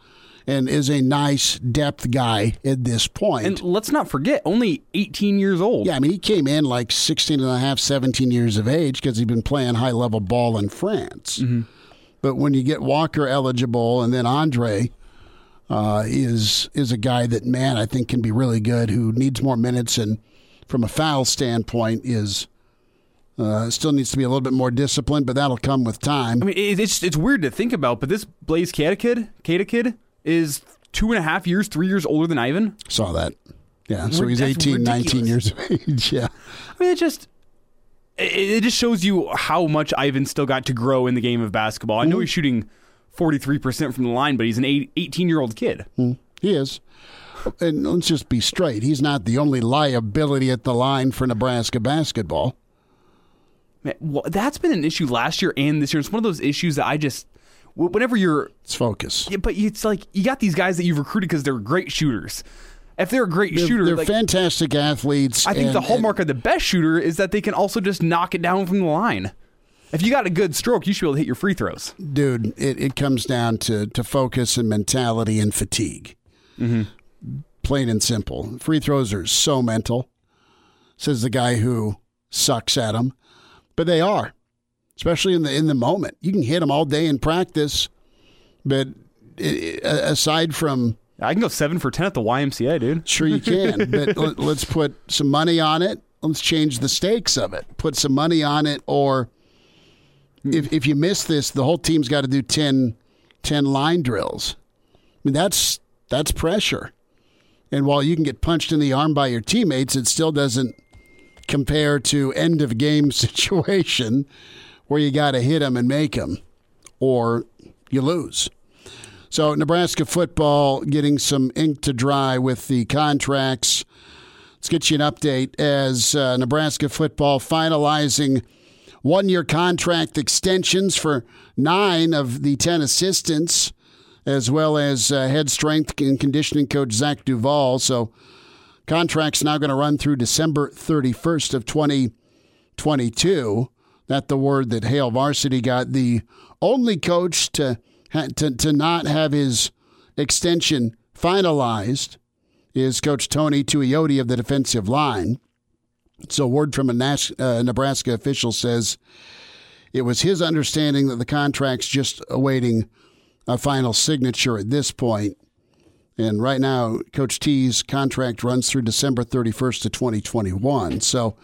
and is a nice depth guy at this point. And let's not forget, only 18 years old. yeah, I mean, he came in like 16 and a half, 17 years of age because he'd been playing high level ball in France. Mm-hmm. But when you get Walker eligible and then Andre uh, is is a guy that, man, I think can be really good who needs more minutes and from a foul standpoint is uh, still needs to be a little bit more disciplined, but that'll come with time. I mean, it's it's weird to think about, but this Blaise Keita kid, Keita kid, is two and a half years, three years older than Yvan. Saw that. Yeah, so he's That's 18, 19 years of age. Yeah. I mean, it just it, it just shows you how much Yvan still got to grow in the game of basketball. I know mm-hmm. he's shooting 43% from the line, but he's an 18 year old kid. Mm-hmm. He is. And let's just be straight. He's not the only liability at the line for Nebraska basketball. Man, well, that's been an issue last year and this year. It's one of those issues that I just, whenever you're, It's focus. yeah, but it's like you got these guys that you've recruited because they're great shooters. If they're a great They're, shooter, they're like, fantastic athletes. I think the and- hallmark of the best shooter is that they can also just knock it down from the line. If you got a good stroke, you should be able to hit your free throws. dude, it, it comes down to, to focus and mentality and fatigue. Mm-hmm. Plain and simple. Free throws are so mental, says the guy who sucks at them. But they are, especially in the in the moment. You can hit them all day in practice, but i i aside from I can go seven for 10 at the YMCA, dude. Sure, you can, but let- let's put some money on it. Let's change the stakes of it. Put some money on it, or hmm. if if you miss this, the whole team's got to do 10, 10 line drills. I mean, that's that's pressure. And while you can get punched in the arm by your teammates, it still doesn't compare to end of game situation where you got to hit them and make them, or you lose. So Nebraska football getting some ink to dry with the contracts. Let's get you an update as uh, Nebraska football finalizing one-year contract extensions for nine of the ten assistants, as well as uh, head strength and conditioning coach Zach Duval. So contracts now going to run through December 31st of 2022. That the word that Hail Varsity got the only coach to to to not have his extension finalized is Coach Tony Tuioti of the defensive line. So, word from a Nash, uh, Nebraska official says it was his understanding that the contract's just awaiting a final signature at this point. And right now, Coach T's contract runs through December 31st to 2021. So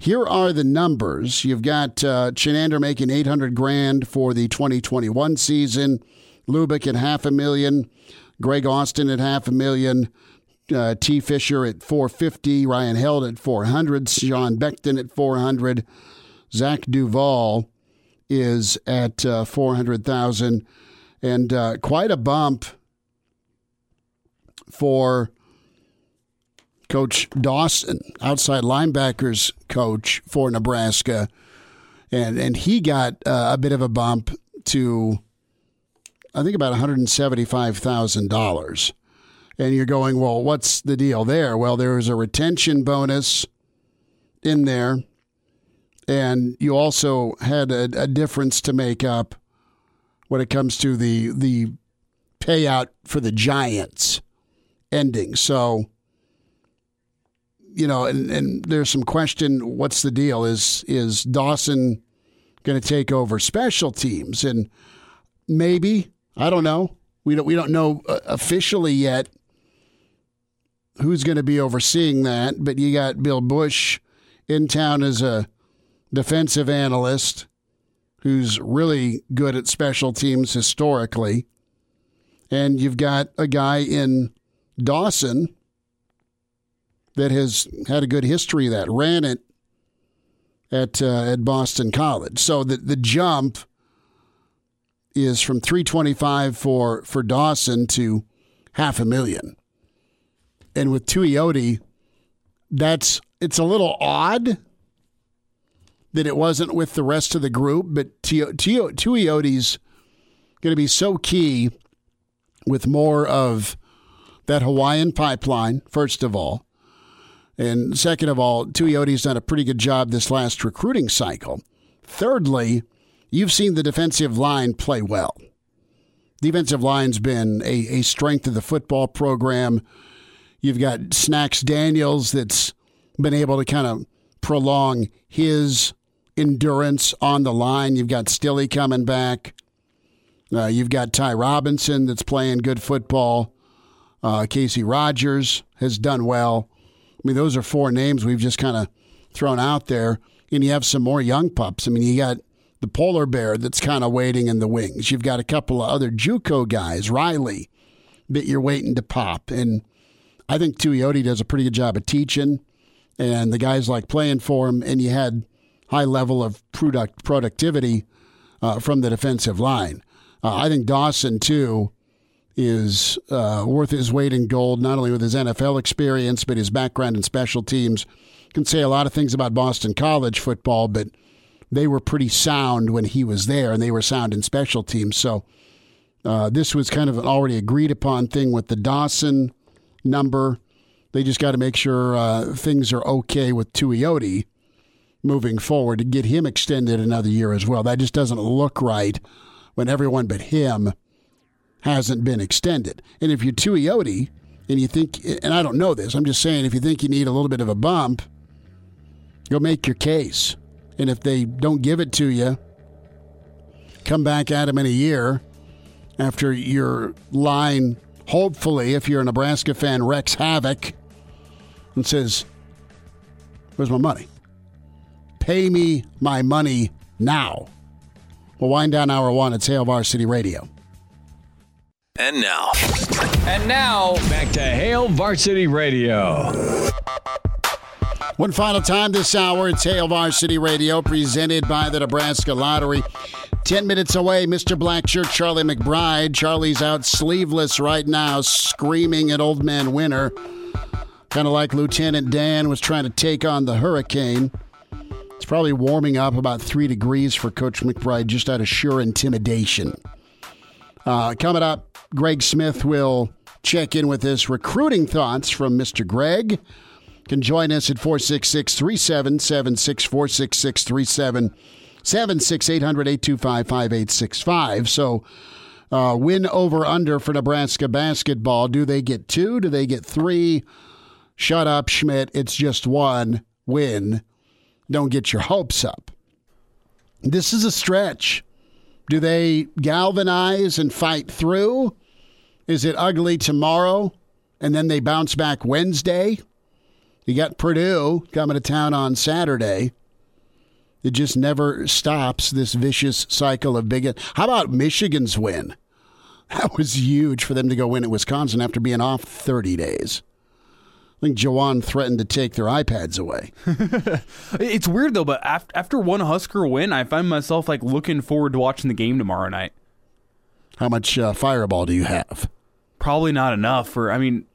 here are the numbers. You've got uh, Chinander making 800 grand for the 2021 season, Lubick at half a million, Greg Austin at half a million, uh, T. Fisher at 450, Ryan Held at 400, Sean Beckton at 400, Zach Duval is at uh, 400,000, and uh, quite a bump for Coach Dawson, outside linebackers coach for Nebraska, and and he got uh, a bit of a bump to, I think about one hundred and seventy five thousand dollars. And you're going, well, what's the deal there? Well, there was a retention bonus in there, and you also had a, a difference to make up when it comes to the the payout for the Giants ending. So, you know, and, and there's some question what's the deal? Is is Dawson going to take over special teams? And maybe, I don't know. We don't we don't know uh, officially yet who's going to be overseeing that, but you got Bill Bush in town as a defensive analyst who's really good at special teams historically. And you've got a guy in Dawson that has had a good history that, ran it at uh, at Boston College. So the the jump is from 325 for for Dawson to half a million. And with Tuioti, that's it's a little odd that it wasn't with the rest of the group, but Tuioti's going to be so key with more of that Hawaiian pipeline, first of all. And second of all, Tuioti's done a pretty good job this last recruiting cycle. Thirdly, you've seen the defensive line play well. Defensive line's been a, a strength of the football program. You've got Snacks Daniels that's been able to kind of prolong his endurance on the line. You've got Stille coming back. Uh, you've got Ty Robinson that's playing good football. Uh, Casey Rogers has done well. I mean, those are four names we've just kind of thrown out there. And you have some more young pups. I mean, you got the polar bear that's kind of waiting in the wings. You've got a couple of other JUCO guys, Riley, that you're waiting to pop. And I think Tuioti does a pretty good job of teaching, and the guys like playing for him. And you had high level of product productivity uh, from the defensive line. Uh, I think Dawson too is uh, worth his weight in gold, not only with his NFL experience, but his background in special teams. Can say a lot of things about Boston College football, but they were pretty sound when he was there, and they were sound in special teams. So uh, this was kind of an already agreed upon thing with the Dawson number. They just got to make sure uh, things are okay with Tuioti moving forward to get him extended another year as well. That just doesn't look right when everyone but him hasn't been extended. And if you're too Tuioti and you think, and I don't know this, I'm just saying, if you think you need a little bit of a bump, go make your case. And if they don't give it to you, come back at them in a year after your line, hopefully, if you're a Nebraska fan, wrecks havoc and says, Where's my money? Pay me my money now. We'll wind down hour one at Hail Varsity Radio. And now. And now, back to Hail Varsity Radio. One final time this hour, it's Hail Varsity Radio, presented by the Nebraska Lottery. Ten minutes away, Mr. Blackshirt Charlie McBride. Charlie's out sleeveless right now, screaming at Old Man Winter. Kind of like Lieutenant Dan was trying to take on the hurricane. It's probably warming up about three degrees for Coach McBride just out of sheer intimidation. Uh, coming up, Greg Smith will check in with his recruiting thoughts from Mr. Greg. You Can join us at 466 377 466 768 825 5865. So, uh, win over under for Nebraska basketball. Do they get two? Do they get three? Shut up, Schmitz. It's just one win. Don't get your hopes up. This is a stretch. Do they galvanize and fight through? Is it ugly tomorrow and then they bounce back Wednesday? You got Purdue coming to town on Saturday. It just never stops this vicious cycle of bigot. How about Michigan's win? That was huge for them to go win at Wisconsin after being off 30 days. I think Juwan threatened to take their iPads away. it's weird though, but after one Husker win, I find myself like looking forward to watching the game tomorrow night. How much uh, fireball do you have? Probably not enough for. I mean,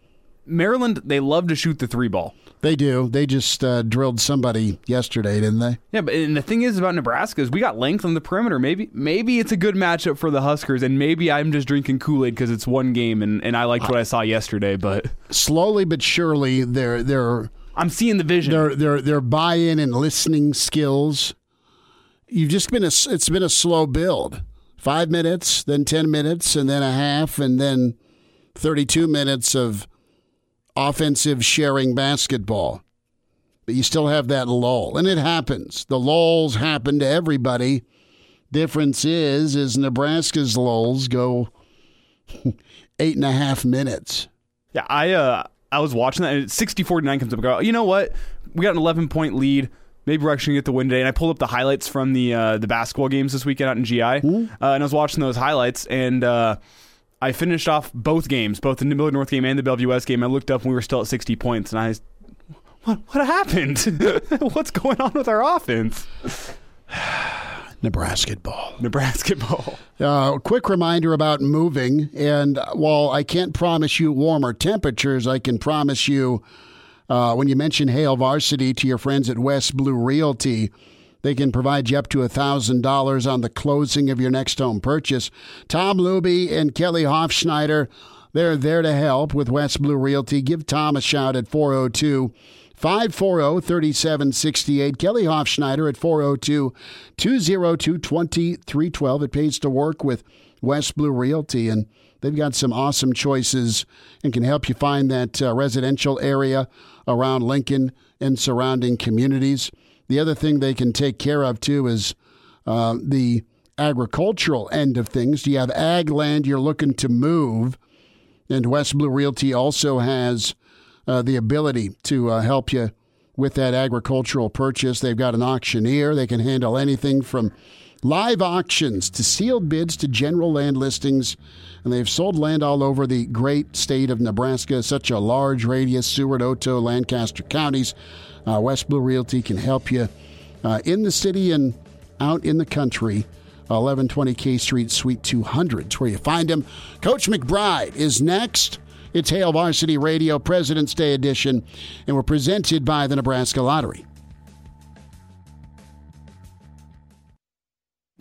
Maryland they love to shoot the three ball. They do. They just uh, drilled somebody yesterday, didn't they? Yeah, but and the thing is about Nebraska is we got length on the perimeter. Maybe maybe it's a good matchup for the Huskers, and maybe I'm just drinking Kool Aid because it's one game, and, and I liked what I saw yesterday. But slowly but surely, they're they're. I'm seeing the vision. Their their their buy-in and listening skills. You've just been a. It's been a slow build. Five minutes, then ten minutes, and then a half, and then thirty-two minutes of offensive sharing basketball. But you still have that lull. And it happens. The lulls happen to everybody. Difference is, is Nebraska's lulls go eight and a half minutes. Yeah, I uh I was watching that and 60-49 comes up and go, you know what? We got an eleven point lead. Maybe we're actually gonna get the win today. And I pulled up the highlights from the uh, the basketball games this weekend out in GI. Uh, and I was watching those highlights and uh, I finished off both games, both the Millard North game and the Bellevue West game. I looked up and we were still at 60 points, and I, what what happened? What's going on with our offense? Nebraska ball. Nebraska ball. Uh, quick reminder about moving, and while I can't promise you warmer temperatures, I can promise you uh, when you mention Hail Varsity to your friends at West Blue Realty they can provide you up to $1,000 on the closing of your next home purchase. Tom Luby and Kelly Hofschneider, they're there to help with West Blue Realty. Give Tom a shout at 402 540 3768. Kelly Hofschneider at 402 202 2312. It pays to work with West Blue Realty, and they've got some awesome choices and can help you find that uh, residential area around Lincoln and surrounding communities. The other thing they can take care of too is uh, the agricultural end of things. Do you have ag land you're looking to move? And West Blue Realty also has uh, the ability to uh, help you with that agricultural purchase. They've got an auctioneer. They can handle anything from live auctions to sealed bids to general land listings. And they've sold land all over the great state of Nebraska, such a large radius, Seward, Otoe, Lancaster counties. Uh, West Blue Realty can help you uh, in the city and out in the country. 1120 K Street, Suite 200 is where you find him. Coach McBride is next. It's Hail Varsity Radio President's Day edition, and we're presented by the Nebraska Lottery.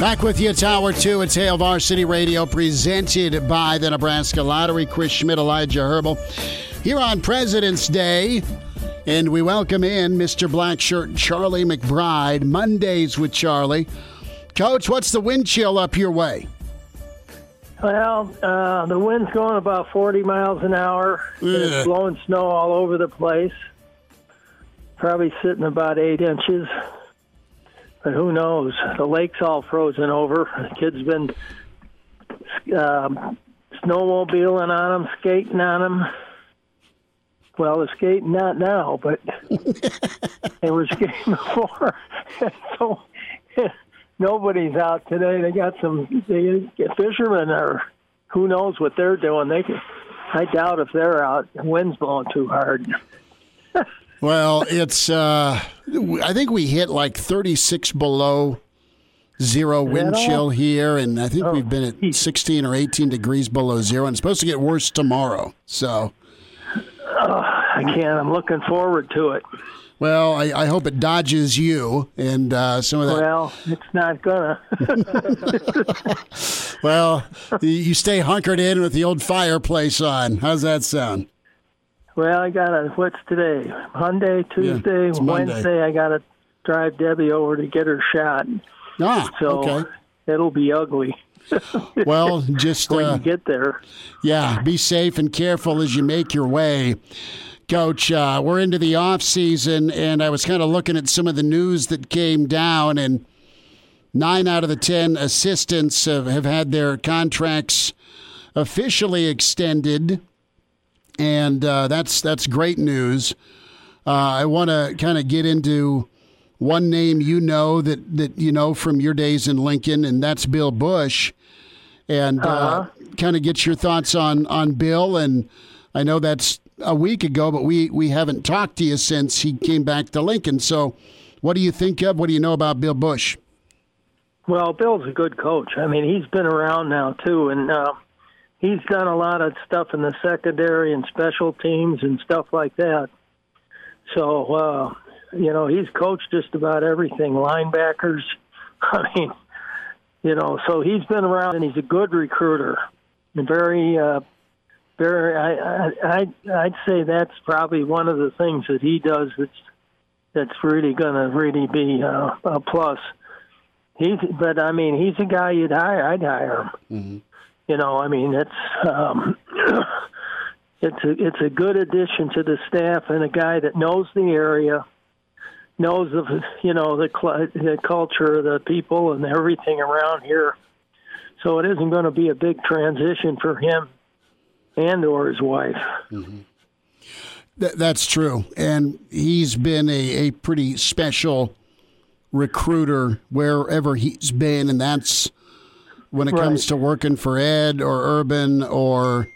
Back with you, Tower 2. It's Hail Varsity Radio, presented by the Nebraska Lottery. Chris Schmitz, Elijah Herbal. Here on President's Day, and we welcome in Mr. Blackshirt Charlie McBride. Mondays with Charlie. Coach, what's the wind chill up your way? Well, uh, the wind's going about 40 miles an hour. It's blowing snow all over the place. Probably sitting about eight inches. But who knows? The lake's all frozen over. The kids been um, snowmobiling on them, skating on them. Well, they're skating not now, but they were skating before. so nobody's out today. They got some they get fishermen, or who knows what they're doing. They can, I doubt if they're out. The wind's blowing too hard. Well, it's. Uh, I think we hit like 36 below zero wind chill here, and I think Oh, we've been at 16 or 18 degrees below zero, and it's supposed to get worse tomorrow. So, I can't. I'm looking forward to it. well, I, I hope it dodges you and uh, some of that. Well, it's not gonna. Well, you stay hunkered in with the old fireplace on. How's that sound? Well, I got a What's today? Monday, Tuesday, Monday. Wednesday. I got to drive Debbie over to get her shot. Ah, So okay. it'll be ugly Well, just when uh, you get there. yeah, be safe and careful as you make your way. Coach, uh, we're into the off season, and I was kind of looking at some of the news that came down, and nine out of the ten assistants have, have had their contracts officially extended, and uh, that's that's great news. Uh, I want to kind of get into one name you know that that you know from your days in Lincoln, and that's Bill Bush, and uh, kind of get your thoughts on on Bill. And I know that's a week ago, but we we haven't talked to you since he came back to Lincoln. So, what do you think of? What do you know about Bill Bush? Well, Bill's a good coach. I mean, he's been around now too, and uh, he's done a lot of stuff in the secondary and special teams and stuff like that. So, uh, you know, he's coached just about everything. Linebackers. I mean, you know, so he's been around, and he's a good recruiter. And very, uh, very. I, I, I, I'd say that's probably one of the things that he does that's that's really going to really be uh, a plus. He's, but I mean, he's a guy you'd hire. I'd hire him. You know, I mean, it's um, it's a it's a good addition to the staff and a guy that knows the area, knows of you know the cl- the culture, the people, and everything around here. So it isn't going to be a big transition for him and or his wife. Th- that's true, and he's been a, a pretty special recruiter wherever he's been, and that's when it comes to working for Ed or Urban or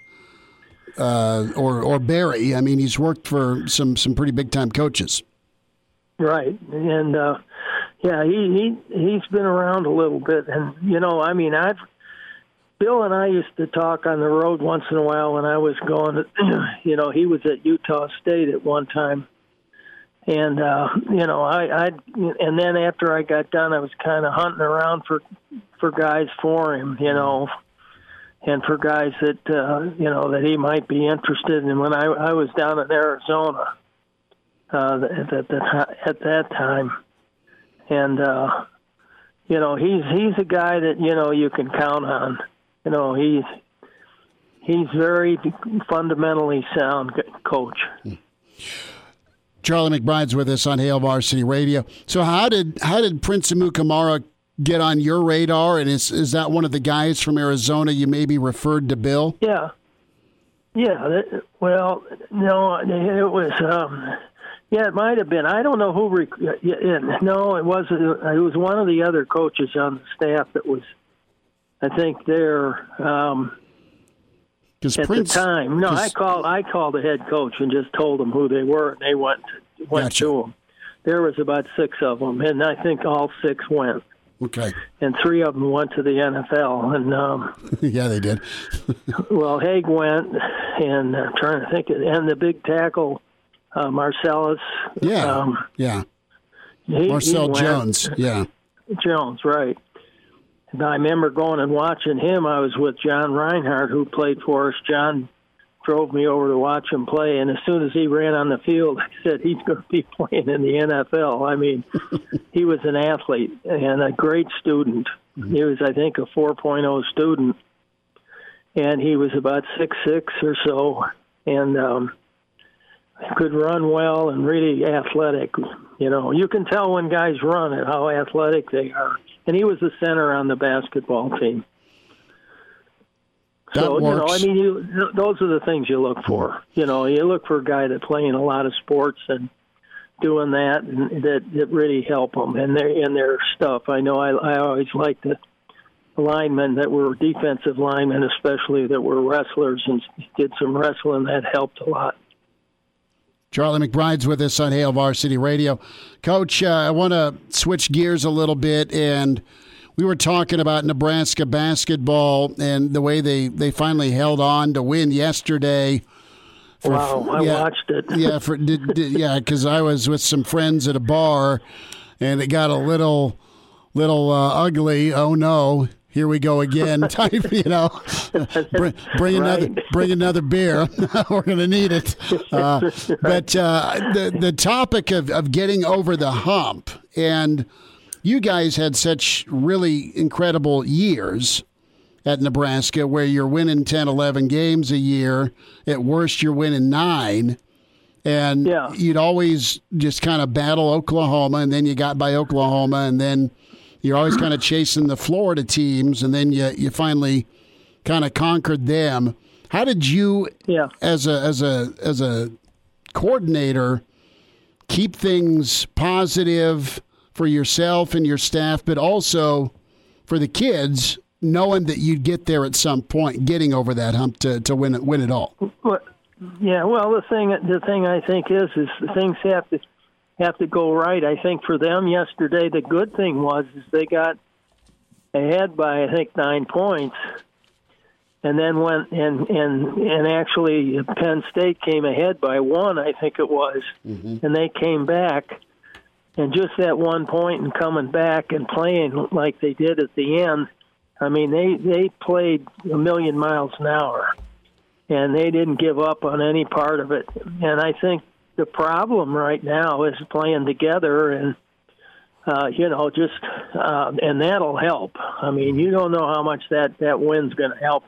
uh, or or Barry. I mean, he's worked for some some pretty big time coaches. Right, and uh, yeah, he he he's been around a little bit, and you know, I mean, I've Bill and I used to talk on the road once in a while when I was going. To, You know, he was at Utah State at one time, and uh, you know, I I and then after I got done, I was kind of hunting around for for guys for him, you know, and for guys that uh, you know that he might be interested in. When I I was down in Arizona uh, at, at, the, at that time, and uh, you know he's he's a guy that you know you can count on. You know he's he's very fundamentally sound coach. Charlie McBride's with us on Hail Varsity Radio. So how did how did Prince Amukamara get on your radar? And is is that one of the guys from Arizona you maybe referred to Bill? Yeah, yeah. Well, no, it was. Um, yeah, it might have been. I don't know who. Rec- no, it was. It was one of the other coaches on the staff that was. I think there um, Because at Prince the time. No, I called. I called the head coach and just told them who they were, and they went went Gotcha. to them. There was about six of them, and I think all six went, Okay. and three of them went to the NFL. And um, yeah, they did. well, Haig went, and uh, trying to think, and the big tackle, uh, Marcellus. Yeah. um, yeah. he, Marcel he. Jones. Yeah. Jones, right. And I remember going and watching him. I was with John Reinhardt, who played for us. John drove me over to watch him play, and as soon as he ran on the field, I said he's going to be playing in the NFL. I mean, he was an athlete and a great student. He was, I think, a 4.0 student, and he was about six six or so, and um, could run well and really athletic. You know, you can tell when guys run and how athletic they are. And he was the center on the basketball team. That so you know, I mean, you th- those are the things you look for. You know, you look for a guy that playing a lot of sports and doing that, and that that really help them and their in their stuff. I know I I always liked the linemen that were defensive linemen, especially that were wrestlers and did some wrestling. That helped a lot. Charlie McBride's with us on Hail Varsity Radio. Coach, uh, I want to switch gears a little bit, and we were talking about Nebraska basketball and the way they, they finally held on to win yesterday. For, wow, I yeah, watched it. yeah, for did, did, yeah, because I was with some friends at a bar, and it got a little little uh, ugly. Oh no, here we go again. Type, you know, bring, bring another bring another beer. We're going to need it. Uh, but uh, the the topic of of getting over the hump and you guys had such really incredible years at Nebraska where you're winning 10, 11 games a year. At worst, you're winning nine. And yeah. you'd always just kind of battle Oklahoma, and then you got by Oklahoma, and then you're always kind of chasing the Florida teams, and then you, you finally kind of conquered them. How did you, yeah. as a as a as a coordinator, keep things positive? for yourself and your staff, but also for the kids, knowing that you'd get there at some point, getting over that hump to, to win it, win it all. Well, yeah, well, the thing the thing I think is is things have to have to go right. I think for them yesterday, the good thing was is they got ahead by I think nine points, and then went and and and actually Penn State came ahead by one, I think it was, mm-hmm. and they came back and just that one point and coming back and playing like they did at the end. I mean, they they played a million miles an hour, and they didn't give up on any part of it. And I think the problem right now is playing together and. Uh, you know, just uh, and that'll help. I mean, you don't know how much that that win's going to help.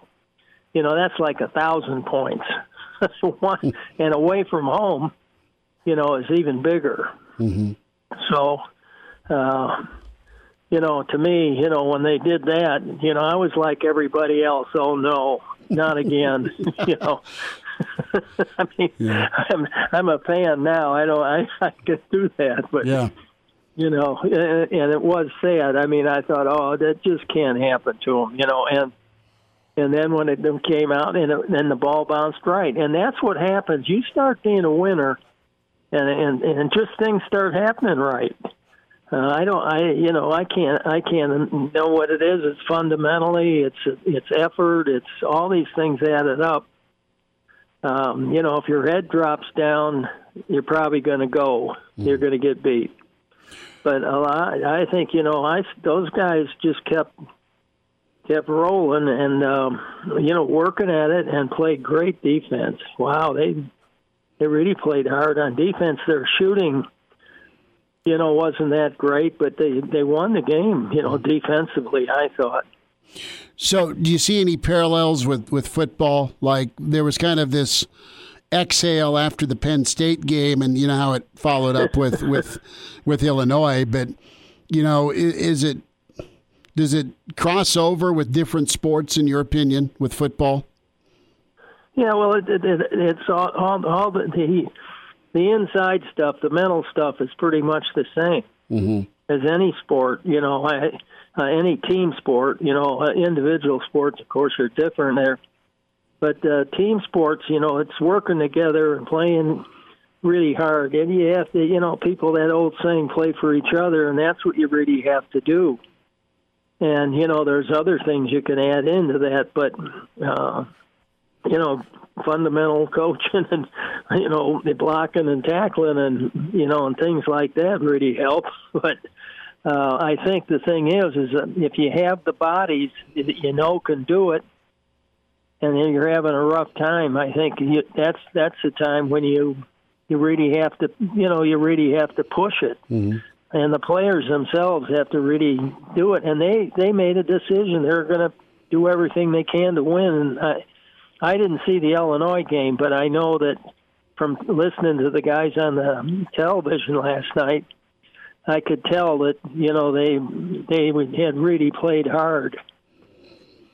You know, that's like a thousand points. one and away from home, you know, is even bigger. Mm-hmm. So, uh, you know, to me, you know, when they did that, you know, I was like everybody else. Oh no, not again. you know. I mean, yeah. I'm I'm a fan now. I don't I I can do that, but yeah. You know, and, and it was sad. I mean, I thought, oh, that just can't happen to him, You know, and and then when it came out, and it, and the ball bounced right, and that's what happens. You start being a winner and and and just things start happening right. Uh, I don't, I you know, I can't, I can't know what it is. It's fundamentally, it's it's effort, it's all these things added up. Um, you know, if your head drops down, you're probably going to go. Mm. You're going to get beat. But a lot, I think you know, I those guys just kept kept rolling and um, you know working at it and played great defense. Wow, they they really played hard on defense. Their shooting, you know, wasn't that great, but they they won the game. You know, defensively, I thought. So, do you see any parallels with with football? Like there was kind of this exhale after the Penn State game, and you know how it followed up with with with Illinois. But you know, is, is it does it cross over with different sports in your opinion with football? Yeah, well, it, it, it, it's all, all, all the, the the inside stuff, the mental stuff is pretty much the same mm-hmm. as any sport. You know, I, uh, any team sport. You know, uh, individual sports, of course, are different there, but uh, team sports, you know, it's working together and playing really hard. And you have to, you know, people that old saying, play for each other, and that's what you really have to do. And you know, there's other things you can add into that, but. Uh, you know, fundamental coaching and you know blocking and tackling and you know and things like that really help. But uh, I think the thing is, is that if you have the bodies that you know can do it, and then you're having a rough time, I think you, that's that's the time when you you really have to you know you really have to push it. Mm-hmm. And the players themselves have to really do it, and they they made a decision. They're going to do everything they can to win. And I, I didn't see the Illinois game, but I know that from listening to the guys on the television last night, I could tell that you know they they had really played hard,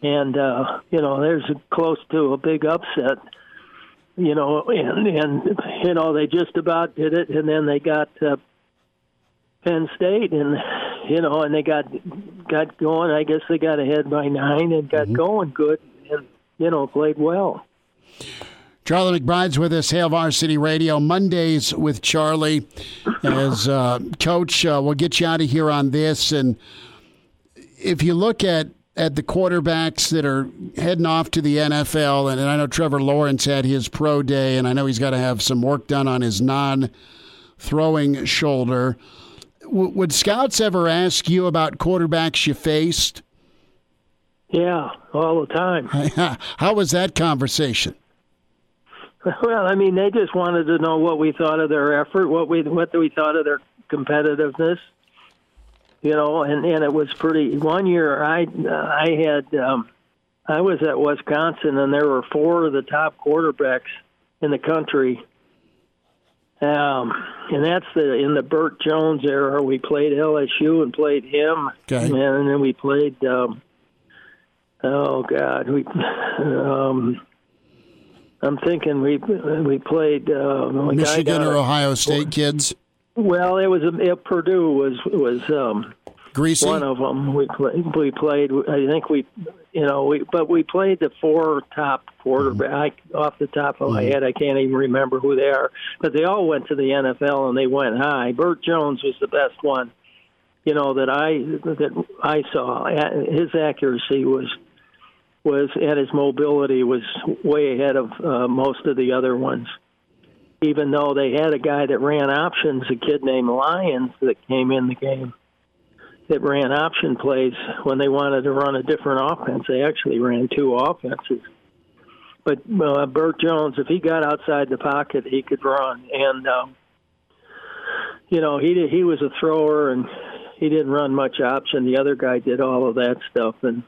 and uh, you know there's close to a big upset, you know, and and you know they just about did it, and then they got uh, Penn State, and you know, and they got got going. I guess they got ahead by nine and got mm-hmm. going good, and you know, played well. Charlie McBride's with us, Hail Varsity Radio, Mondays with Charlie. As uh, coach, uh, we'll get you out of here on this. And if you look at at the quarterbacks that are heading off to the NFL, and, and I know Trevor Lawrence had his pro day, and I know he's got to have some work done on his non throwing shoulder. W- would scouts ever ask you about quarterbacks you faced? Yeah, all the time. How was that conversation? Well, I mean, they just wanted to know what we thought of their effort, what we what we thought of their competitiveness. You know, and and it was pretty. One year, I I had um, I was at Wisconsin, and there were four of the top quarterbacks in the country. Um, and that's the in the Bert Jones era. We played LSU and played him, Okay. and then we played. Um, oh God, we. Um, I'm thinking we we played uh, Michigan or Ohio State kids? Well, it was it, Purdue was was um, Greasy? one of them. We played. We played. I think we, you know, we but we played the four top quarterback. I, off the top of my head, I can't even remember who they are. But they all went to the NFL and they went high. Bert Jones was the best one. You know that I that I saw. His accuracy was was and his mobility was way ahead of uh, most of the other ones. Even though they had a guy that ran options, a kid named Lyons that came in the game that ran option plays when they wanted to run a different offense. They actually ran two offenses. But uh, Bert Jones, if he got outside the pocket, he could run. And um, you know, he did, he was a thrower and he didn't run much option. The other guy did all of that stuff, and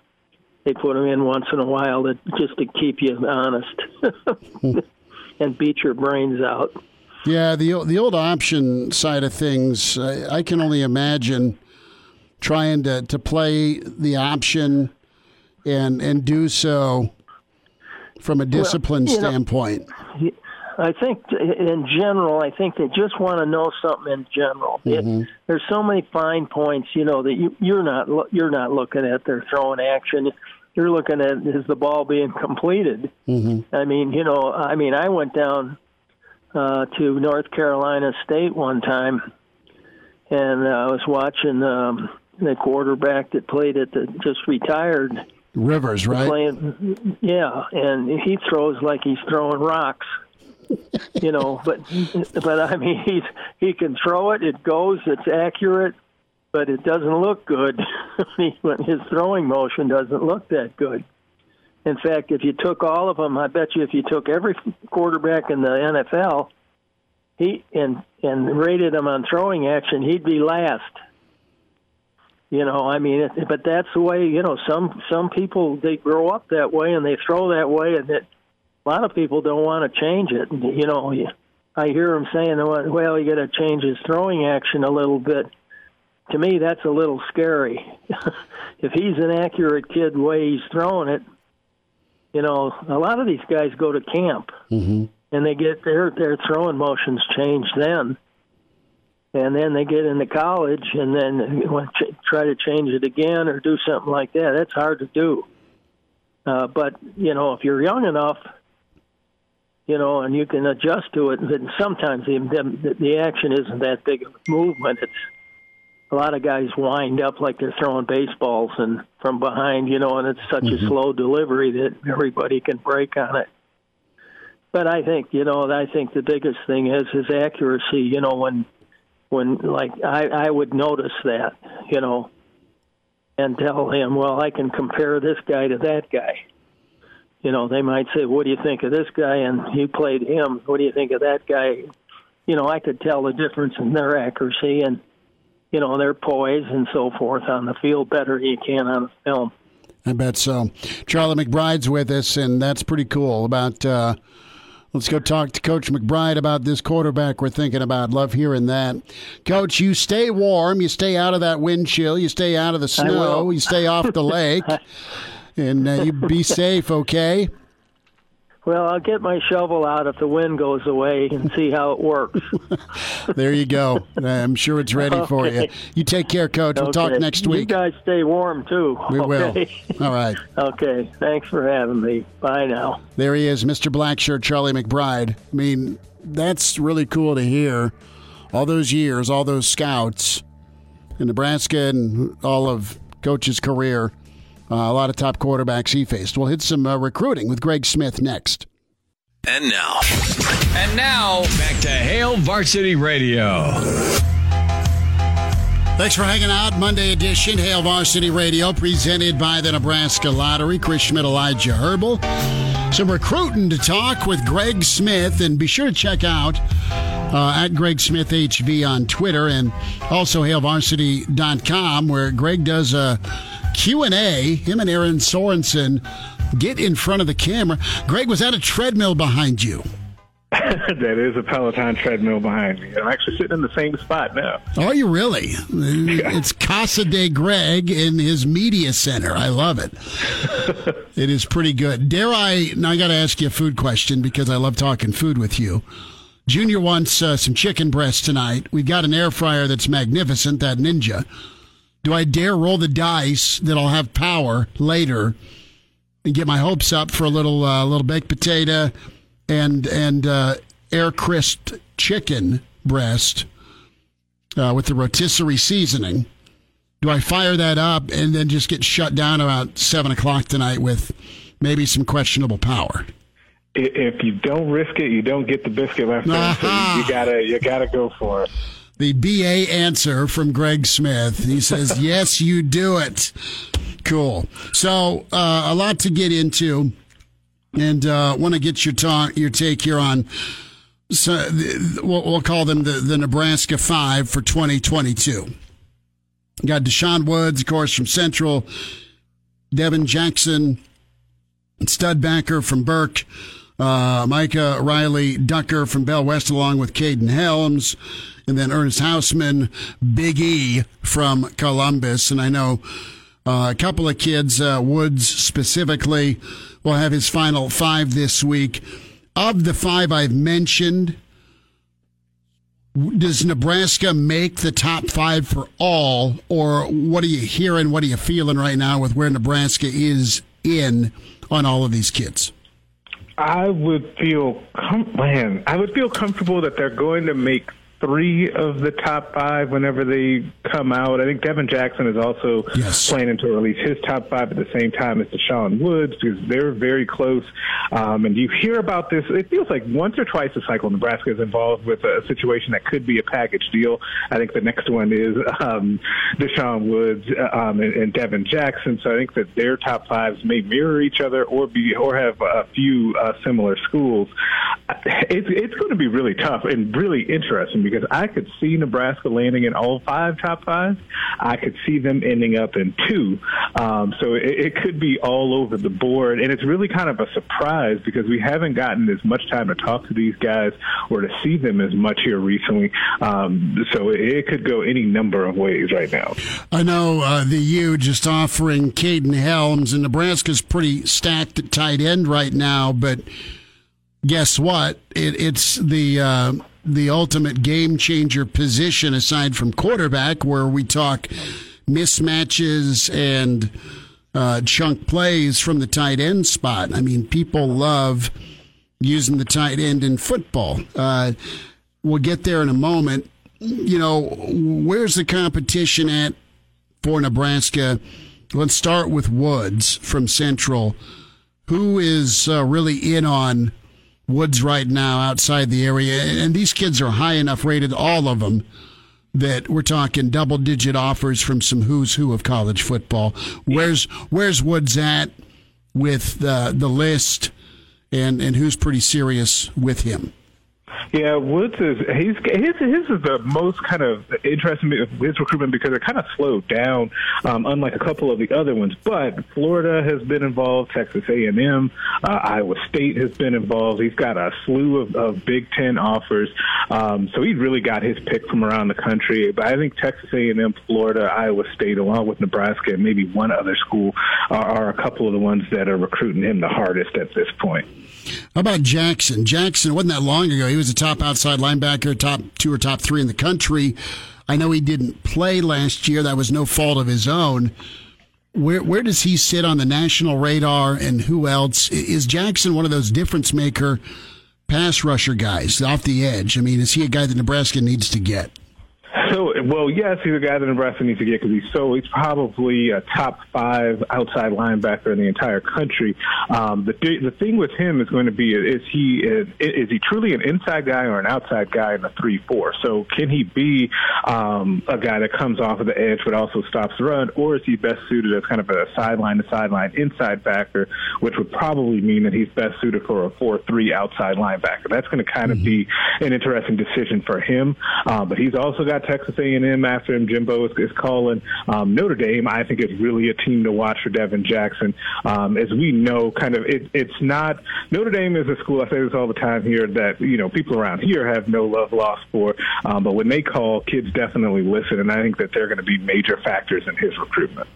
they put them in once in a while to just to keep you honest hmm. and beat your brains out. Yeah, the the old option side of things, I, I can only imagine trying to, to play the option and and do so from a discipline know- standpoint. I think in general, I think they just want to know something in general. It, there's so many fine points, you know, that you, you're not lo- you're not looking at their throwing action. You're looking at is the ball being completed. Mm-hmm. I mean, you know, I mean, I went down uh, to North Carolina State one time, and uh, I was watching um, the quarterback that played at the just retired Rivers, right? playing. Yeah, and he throws like he's throwing rocks. You know, but but I mean, he's he can throw it. It goes. It's accurate, but it doesn't look good. His throwing motion doesn't look that good. In fact, if you took all of them, I bet you if you took every quarterback in the NFL, he and and rated them on throwing action, he'd be last. You know, I mean, it, but that's the way. You know, some some people they grow up that way and they throw that way, and it, a lot of people don't want to change it. You know, I hear them saying, "Well, you got to change his throwing action a little bit." To me, that's a little scary. if he's an accurate kid, the way he's throwing it, you know, a lot of these guys go to camp Mm-hmm. and they get their their throwing motions changed then, and then they get into college and then want to ch- try to change it again or do something like that. That's hard to do. Uh, but you know, if you're young enough, you know, and you can adjust to it, then sometimes the the, the action isn't that big of a movement. It's a lot of guys wind up like they're throwing baseballs and from behind, you know, and it's such a mm-hmm. slow delivery that everybody can break on it. But I think, you know, I think the biggest thing is his accuracy. You know, when when like I I would notice that, you know, and tell him, well, I can compare this guy to that guy. You know, they might say, "What do you think of this guy?" And you played him. What do you think of that guy? You know, I could tell the difference in their accuracy and you know their poise and so forth on the field better than you can on a film. I bet so. Charlie McBride's with us, and that's pretty cool. About uh, let's go talk to Coach McBride about this quarterback we're thinking about. Love hearing that, Coach. You stay warm. You stay out of that wind chill. You stay out of the snow. You stay off the lake, and uh, you be safe. Okay. Well, I'll get my shovel out if the wind goes away and see how it works. There you go. I'm sure it's ready for you. You take care, Coach. We'll talk next week. You guys stay warm too. We will. All right. Okay. Thanks for having me. Bye now. There he is, Mr. Blackshirt, Charlie McBride. I mean, that's really cool to hear. All those years, all those scouts in Nebraska and all of coach's career. Uh, a lot of top quarterbacks he faced. We'll hit some uh, recruiting with Greg Smith next. And now. And now, back to Hail Varsity Radio. Thanks for hanging out. Monday edition, Hail Varsity Radio, presented by the Nebraska Lottery. Chris Schmitz, Elijah Herbal. Some recruiting to talk with Greg Smith, and be sure to check out uh, at Greg Smith HV on Twitter and also HailVarsity.com, where Greg does a Q&A. Him and Erin Sorensen get in front of the camera. Greg, was that a treadmill behind you? that is a Peloton treadmill behind me. I'm actually sitting in the same spot now. Are you really? It's Casa de Greg in his media center. I love it. it is pretty good. Dare I? Now I got to ask you a food question because I love talking food with you. Junior wants uh, some chicken breast tonight. We've got an air fryer that's magnificent, that Ninja. Do I dare roll the dice that I'll have power later and get my hopes up for a little uh, little baked potato and and uh, air crisp chicken breast uh, with the rotisserie seasoning? Do I fire that up and then just get shut down about seven o'clock tonight with maybe some questionable power? If you don't risk it, you don't get the biscuit left. Uh-huh. So you gotta you gotta go for it the BA answer from Greg Smith. He says, Yes, you do it. Cool. So, uh, a lot to get into. And uh, want to get your talk, your take here on. So we'll, we'll call them the, the Nebraska Five for 2022. Got Deshaun Woods, of course, from Central. Devin Jackson, stud backer from Burke. Uh, Micah Riley Ducker from Bell West, along with Caden Helms and then Ernest Hausmann, Big E from Columbus. And I know uh, a couple of kids, uh, Woods specifically, will have his final five this week. Of the five I've mentioned, does Nebraska make the top five for all, or what are you hearing? What are you feeling right now with where Nebraska is in on all of these kids? I would feel, com- man, I would feel comfortable that they're going to make three of the top five whenever they come out. I think Devin Jackson is also yes. planning to release his top five at the same time as Deshaun Woods because they're very close. Um, and you hear about this, it feels like once or twice a cycle Nebraska is involved with a situation that could be a package deal. I think the next one is um, Deshaun Woods um, and, and Devin Jackson. So I think that their top fives may mirror each other or be or have a few uh, similar schools. It's, it's going to be really tough and really interesting because I could see Nebraska landing in all five top fives. I could see them ending up in two. Um, so it, it could be all over the board. And it's really kind of a surprise because we haven't gotten as much time to talk to these guys or to see them as much here recently. Um, so it, it, could go any number of ways right now. I know uh, the U just offering Caden Helms, and Nebraska's pretty stacked at tight end right now, but guess what? It, it's the uh, the ultimate game changer position aside from quarterback, where we talk mismatches and uh, chunk plays from the tight end spot. I mean, people love using the tight end in football. Uh, we'll get there in a moment. You know, where's the competition at for Nebraska? Let's start with Woods from Central. Who is uh, really in on Woods right now outside the area. And these kids are high enough rated, all of them, that we're talking double digit offers from some who's who of college football. Where's where's Woods at with the the list and, and who's pretty serious with him? Yeah, Woods is he's his his is the most kind of interesting his recruitment because it kind of slowed down, um, unlike a couple of the other ones. But Florida has been involved, Texas A and M, uh, Iowa State has been involved. He's got a slew of, of Big Ten offers, um, so he's really got his pick from around the country. But I think Texas A and M, Florida, Iowa State, along with Nebraska and maybe one other school, are, are a couple of the ones that are recruiting him the hardest at this point. How about Jackson? Jackson wasn't that long ago. He was a top outside linebacker, top two or top three in the country. I know he didn't play last year. That was no fault of his own. Where where does he sit on the national radar, and who else is Jackson? One of those difference maker pass rusher guys off the edge. I mean, is he a guy that Nebraska needs to get? So, well, yes, he's a guy that Nebraska needs to get because he's so he's probably a top five outside linebacker in the entire country. Um, the the thing with him is going to be is he is, is he truly an inside guy or an outside guy in the three four? So, can he be um, a guy that comes off of the edge but also stops the run, or is he best suited as kind of a sideline to sideline inside backer, which would probably mean that he's best suited for a four three outside linebacker? That's going to kind of mm-hmm. be an interesting decision for him. Uh, but he's also got Texas A&M after him. Jimbo is, is calling um, Notre Dame. I think it's really a team to watch for Devin Jackson. Um, as we know, kind of it, it's not Notre Dame is a school. I say this all the time here that you know people around here have no love lost for, um, but when they call, kids definitely listen, and I think that they're going to be major factors in his recruitment.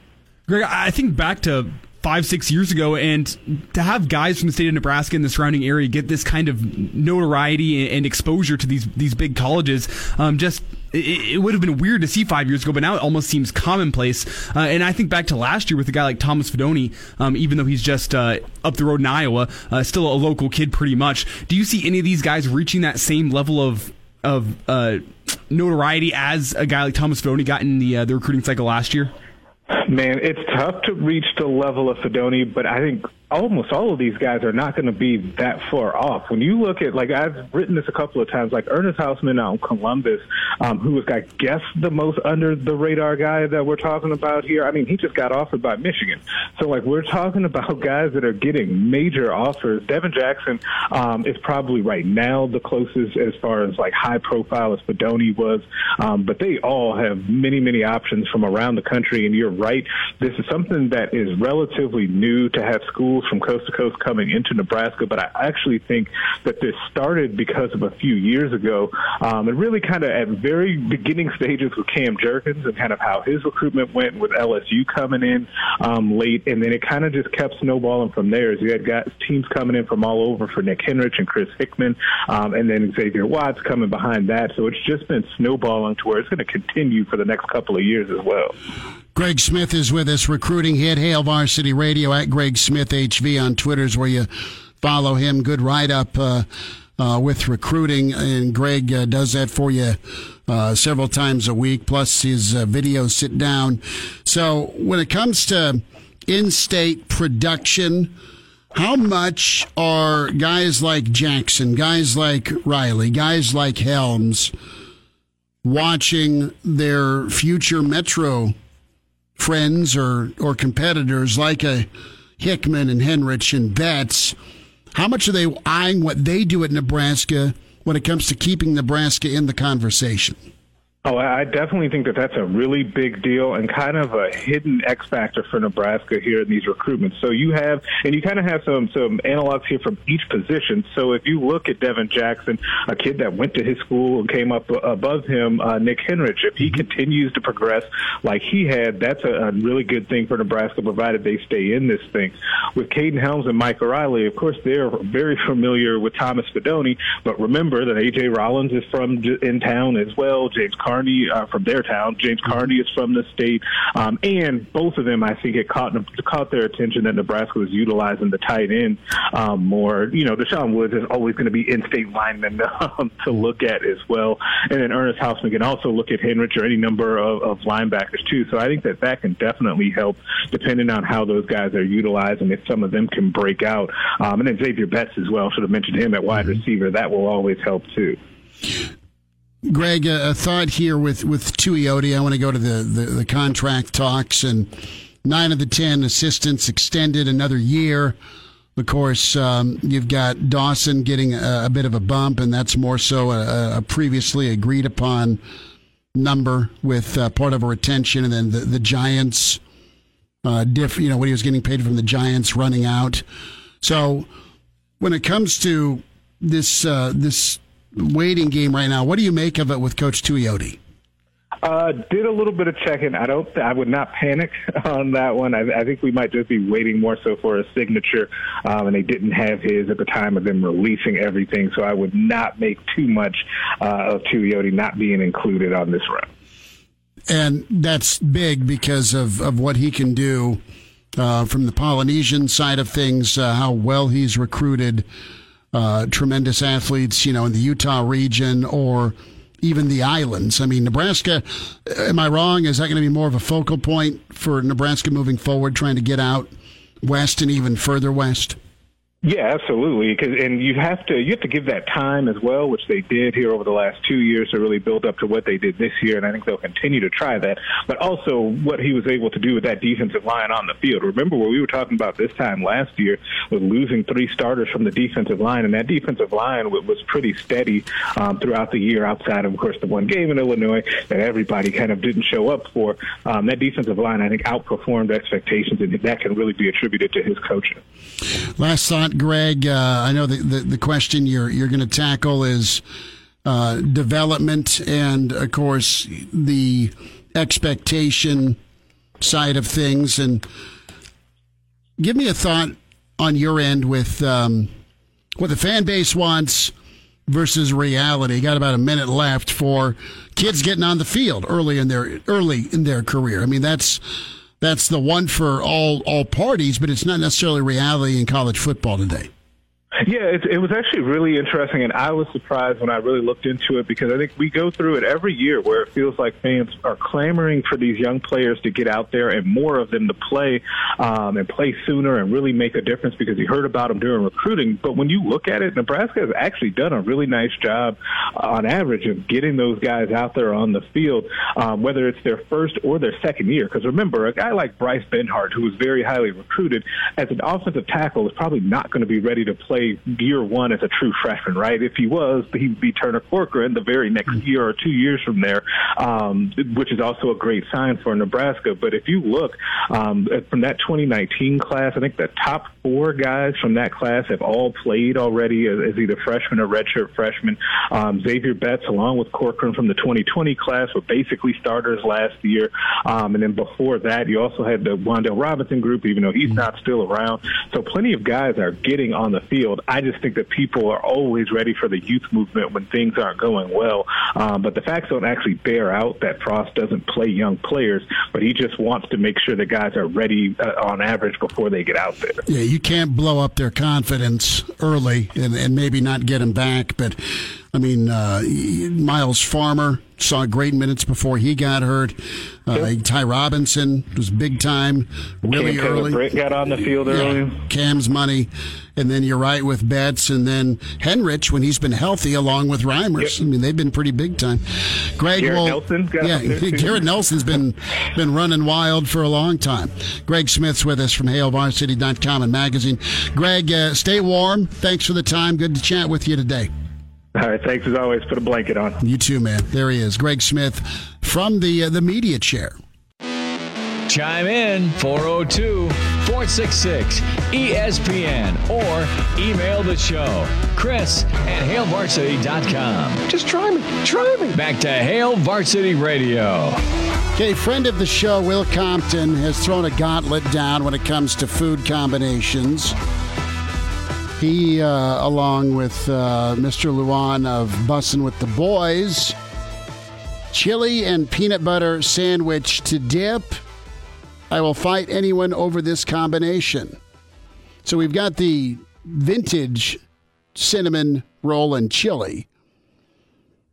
Greg, I think back to five, six years ago, and to have guys from the state of Nebraska and the surrounding area get this kind of notoriety and exposure to these these big colleges, um, just it, would have been weird to see five years ago, but now it almost seems commonplace. Uh, and I think back to last year with a guy like Thomas Fidone, um, even though he's just uh, up the road in Iowa, uh, still a local kid pretty much. Do you see any of these guys reaching that same level of of uh, notoriety as a guy like Thomas Fidone got in the uh, the recruiting cycle last year? Man, it's tough to reach the level of Fidone, but I think almost all of these guys are not going to be that far off. When you look at, like, I've written this a couple of times, like Ernest Hausmann out in Columbus, um, who was, I guess, the most under the radar guy that we're talking about here. I mean, he just got offered by Michigan. So, like, we're talking about guys that are getting major offers. Devin Jackson um, is probably right now the closest as far as, like, high profile as Fidone was. Um, but they all have many, many options from around the country. And you're right. This is something that is relatively new to have schools schools from coast to coast coming into Nebraska, but I actually think that this started because of a few years ago. Um, and really kind of at very beginning stages with Cam Jurgens and kind of how his recruitment went with LSU coming in um, late. And then it kind of just kept snowballing from there as you had got teams coming in from all over for Nick Henrich and Chris Hickman, um, and then Xavier Watts coming behind that. So it's just been snowballing to where it's going to continue for the next couple of years as well. Greg Smith is with us, recruiting hit Hail Varsity Radio at Greg Smith HV on Twitter's where you follow him. Good write up uh, uh, with recruiting, and Greg uh, does that for you uh, several times a week. Plus his uh, videos sit down. So when it comes to in-state production. How much are guys like Jackson, guys like Riley, guys like Helms watching their future Metro friends or, or competitors like a Hickman and Henrich and Betts, how much are they eyeing what they do at Nebraska when it comes to keeping Nebraska in the conversation? Oh, I definitely think that that's a really big deal and kind of a hidden X factor for Nebraska here in these recruitments. So you have, and you kind of have some some analogs here from each position. So if you look at Devin Jackson, a kid that went to his school and came up above him, uh, Nick Henrich, if he continues to progress like he had, that's a, a really good thing for Nebraska, provided they stay in this thing. With Caden Helms and Micah Riley, of course, they're very familiar with Thomas Fidone, but remember that AJ Rollins is from in town as well. James Carter Carney uh, from their town. James mm-hmm. Carney is from the state, um, and both of them I think it caught caught their attention that Nebraska was utilizing the tight end um, more. You know, Deshaun Woods is always going to be in-state lineman um, to look at as well, and then Ernest Hausmann can also look at Henrich or any number of, of linebackers too. So I think that that can definitely help, depending on how those guys are utilized and if some of them can break out. Um, and then Xavier Betts as well. Should have mentioned him at wide mm-hmm. receiver. That will always help too. Greg, a, thought here with with Tuioti. I want to go to the, the, the contract talks and nine of the ten assistants extended another year. Of course, um, you've got Dawson getting a, a, bit of a bump, and that's more so a, a previously agreed upon number with uh, part of a retention, and then the, the Giants, uh, diff, you know, what he was getting paid from the Giants running out. So when it comes to this uh, this waiting game right now. What do you make of it with Coach Tuioti? Uh, did a little bit of checking. I don't. I would not panic on that one. I, I think we might just be waiting more so for a signature, um, and they didn't have his at the time of them releasing everything. So I would not make too much uh, of Tuioti not being included on this run. And that's big because of of what he can do uh, from the Polynesian side of things. Uh, how well he's recruited uh, tremendous athletes, you know, in the Utah region or even the islands. I mean, Nebraska, am I wrong? Is that going to be more of a focal point for Nebraska moving forward, trying to get out west and even further west? Yeah, absolutely. Cause, and you have to you have to give that time as well, which they did here over the last two years to really build up to what they did this year, and I think they'll continue to try that. But also what he was able to do with that defensive line on the field. Remember what we were talking about this time last year was losing three starters from the defensive line, and that defensive line was pretty steady um, throughout the year. Outside of, of course, the one game in Illinois that everybody kind of didn't show up for, um, that defensive line I think outperformed expectations, and that can really be attributed to his coaching. Last thought Greg. Uh, I know the, the, the question you're you're going to tackle is uh, development, and of course the expectation side of things. And give me a thought on your end with um, what the fan base wants versus reality. Got about a minute left for kids getting on the field early in their early in their career. I mean, that's that's the one for all all parties, but it's not necessarily reality in college football today. Yeah, it, it was actually really interesting, and I was surprised when I really looked into it because I think we go through it every year where it feels like fans are clamoring for these young players to get out there and more of them to play um, and play sooner and really make a difference because you heard about them during recruiting. But when you look at it, Nebraska has actually done a really nice job uh, on average of getting those guys out there on the field, um, whether it's their first or their second year. Because remember, a guy like Bryce Benhart, who was very highly recruited as an offensive tackle, is probably not going to be ready to play year one as a true freshman, right? If he was, he would be Turner Corcoran the very next mm-hmm. year or two years from there, um, which is also a great sign for Nebraska. But if you look um, from that 2019 class, I think the top four guys from that class have all played already as, as either freshmen or redshirt freshmen. Um, Xavier Betts, along with Corcoran from the 2020 class, were basically starters last year. Um, and then before that, you also had the Wan'Dale Robinson group, even though he's mm-hmm. not still around. So plenty of guys are getting on the field field. I just think that people are always ready for the youth movement when things aren't going well. Um, but the facts don't actually bear out that Frost doesn't play young players, but he just wants to make sure the guys are ready uh, on average before they get out there. Yeah, you can't blow up their confidence early and, and maybe not get them back, but I mean, uh, Myles Farmer saw great minutes before he got hurt. Uh, Ty Robinson was big time, really Cam early. Britt got on the field early. Yeah, Cam's money, and then you're right with Betts, and then Henrich when he's been healthy, along with Reimers. Yep. I mean, they've been pretty big time. Greg, Garrett well, Nelson yeah, Garrett Nelson's been been running wild for a long time. Greg Smith's with us from HailVarsity.com and magazine. Greg, uh, stay warm. Thanks for the time. Good to chat with you today. All right, thanks as always. Put a blanket on. You too, man. There he is, Greg Smith from the uh, the media chair. Chime in 402 466 ESPN or email the show Chris at HailVarsity.com. Just try me. Try me. Back to Hail Varsity Radio. Okay, friend of the show, Will Compton, has thrown a gauntlet down when it comes to food combinations. He, uh, along with uh, Mr. Lewan of Bussin' with the Boys, chili and peanut butter sandwich to dip. I will fight anyone over this combination. So we've got the vintage cinnamon roll and chili.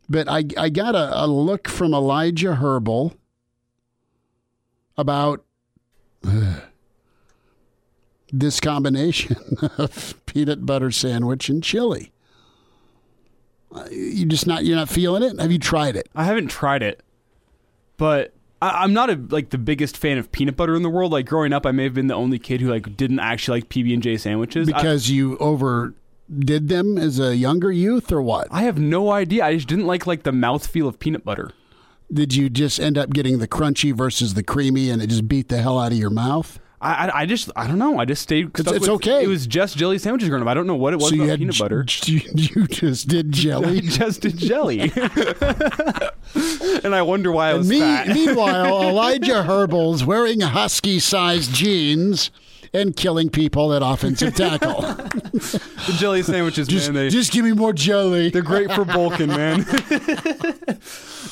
But I, I got a, a look from Elijah Herbal about. Uh, this combination of peanut butter sandwich and chili. Uh, you just not you're not feeling it. Have you tried it? I haven't tried it, but I, am not a, like the biggest fan of peanut butter in the world. Like growing up, I may have been the only kid who like didn't actually like PB and J sandwiches because I, you overdid them as a younger youth, or what? I have no idea. I just didn't like like the mouthfeel of peanut butter. Did you just end up getting the crunchy versus the creamy, and it just beat the hell out of your mouth? I, I just I don't know. I just stayed. It's, it's okay. It was just jelly sandwiches growing up. I don't know what it was so about peanut butter. You, you just did jelly. just did jelly. and I wonder why I was me, fat. meanwhile, Elijah Herbal's wearing husky-sized jeans and killing people at offensive tackle. the jelly sandwiches, just, man. They, just give me more jelly. They're great for bulking, man.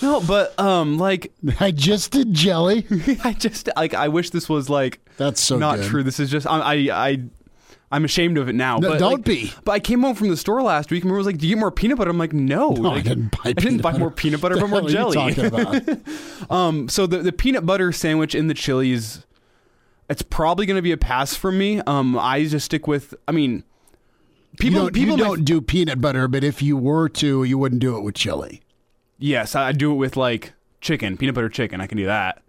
no, but um, like I just did jelly. I just like I wish this was like that's so not good. true. This is just I I. I I'm ashamed of it now. No, but don't like- be. But I came home from the store last week and was like, "Do you get more peanut butter?" I'm like, "No, No, I didn't buy I didn't buy butter. more peanut butter, but more hell are you jelly." about? um, so the the peanut butter sandwich in the chili is, it's probably going to be a pass for me. Um, I just stick with. I mean, people you don't, people you don't do peanut butter, but if you were to, you wouldn't do it with chili. Yes, I do it with like chicken, peanut butter chicken. I can do that.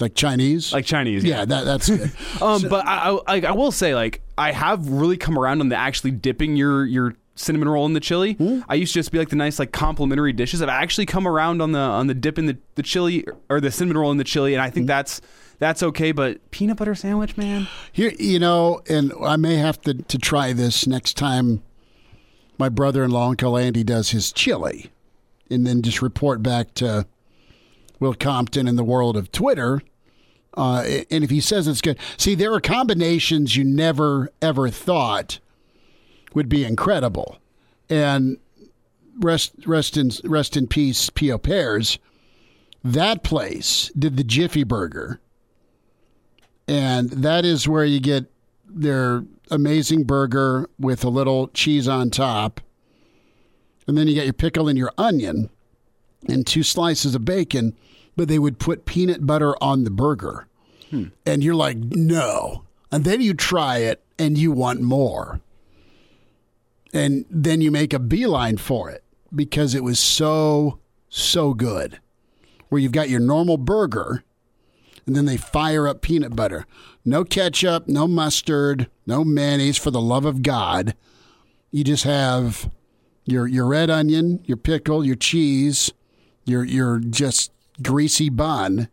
Like Chinese? Like Chinese. Yeah, that, that's good. Um, but I, I I will say like I have really come around on the actually dipping your your cinnamon roll in the chili. Hmm? I used to just be like the nice like complimentary dishes. I've actually come around on the on the dip in the, the chili or the cinnamon roll in the chili, and I Hmm? think that's that's okay. But peanut butter sandwich, man. Here, you know, and I may have to, to try this next time my brother in law, Uncle Andy, does his chili, and then just report back to Will Compton in the world of Twitter. Uh, and if he says it's good, see, there are combinations you never, ever thought would be incredible. And rest, rest, in, rest in peace, P.O. Pears. That place did the Jiffy Burger and that is where you get their amazing burger with a little cheese on top. And then you get your pickle and your onion and two slices of bacon, but they would put peanut butter on the burger. Hmm. And you're like, no. And then you try it and you want more. And then you make a beeline for it because it was so, so good. Where you've got your normal burger and then they fire up peanut butter. No ketchup, no mustard, no mayonnaise for the love of God. You just have your your red onion, your pickle, your cheese, your your just greasy bun,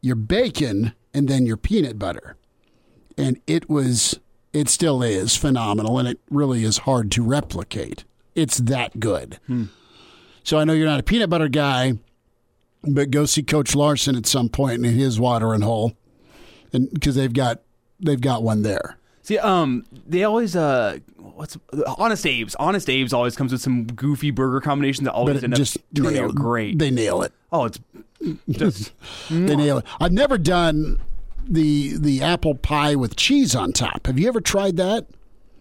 your bacon, and then your peanut butter. And it was it still is phenomenal and it really is hard to replicate. It's that good. Hmm. So I know you're not a peanut butter guy, but go see Coach Larson at some point in his watering hole, and because they've got they've got one there. See, um, they always uh, what's Honest Abe's? Honest Abe's always comes with some goofy burger combination that always end up just turning nail- out great. They nail it. oh, it's just They nail it. I've never done the the apple pie with cheese on top. Have you ever tried that?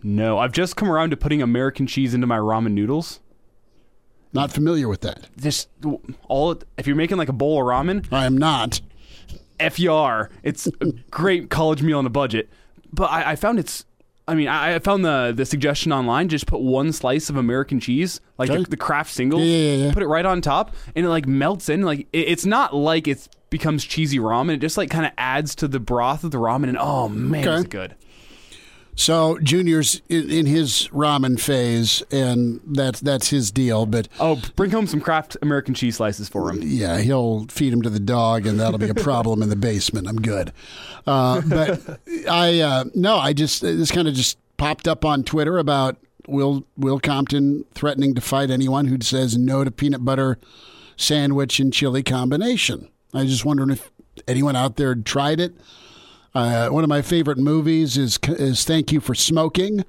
no. I've just come around to putting American cheese into my ramen noodles. Not familiar with that. Just all if you're making like a bowl of ramen, I am not. F you are. It's a great college meal on a budget. But I, I found it's. I mean, I, I found the the suggestion online. Just put one slice of American cheese, like the, the Kraft single. Yeah, yeah, yeah. Put it right on top, and it like melts in. Like it, it's not like it becomes cheesy ramen. It just like kind of adds to the broth of the ramen, and oh man, Okay. it's good. So Junior's in, his ramen phase, and that's that's his deal. But Oh, bring home some Kraft American cheese slices for him. yeah, he'll feed him to the dog, and that'll be a problem in the basement. I'm good. Uh, but I uh, no, I just this kind of just popped up on Twitter about Will Will Compton threatening to fight anyone who says no to peanut butter sandwich and chili combination. I was just wondering if anyone out there tried it. Uh, one of my favorite movies is is Thank You for Smoking,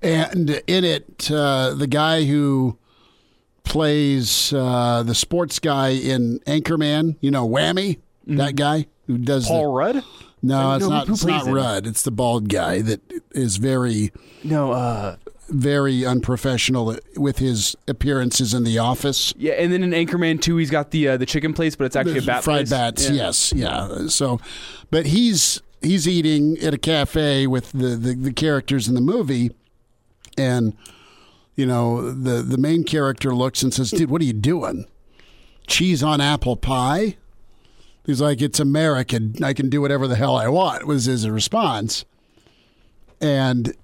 and in it, uh, the guy who plays uh, the sports guy in Anchorman, you know, Whammy, that guy who does Paul the, Rudd? No, it's No, not. It's not him? Rudd. It's the bald guy that is very, No, uh, very unprofessional with his appearances in the office. yeah, and then in Anchorman 2, he's got the uh, the chicken place, but it's actually a bat fried place. bats. Yeah. Yes, yeah. So, but he's he's eating at a cafe with the, the the characters in the movie, and you know the the main character looks and says, "Dude, what are you doing? Cheese on apple pie?" He's like, "It's American. I can do whatever the hell I want." Was his response, and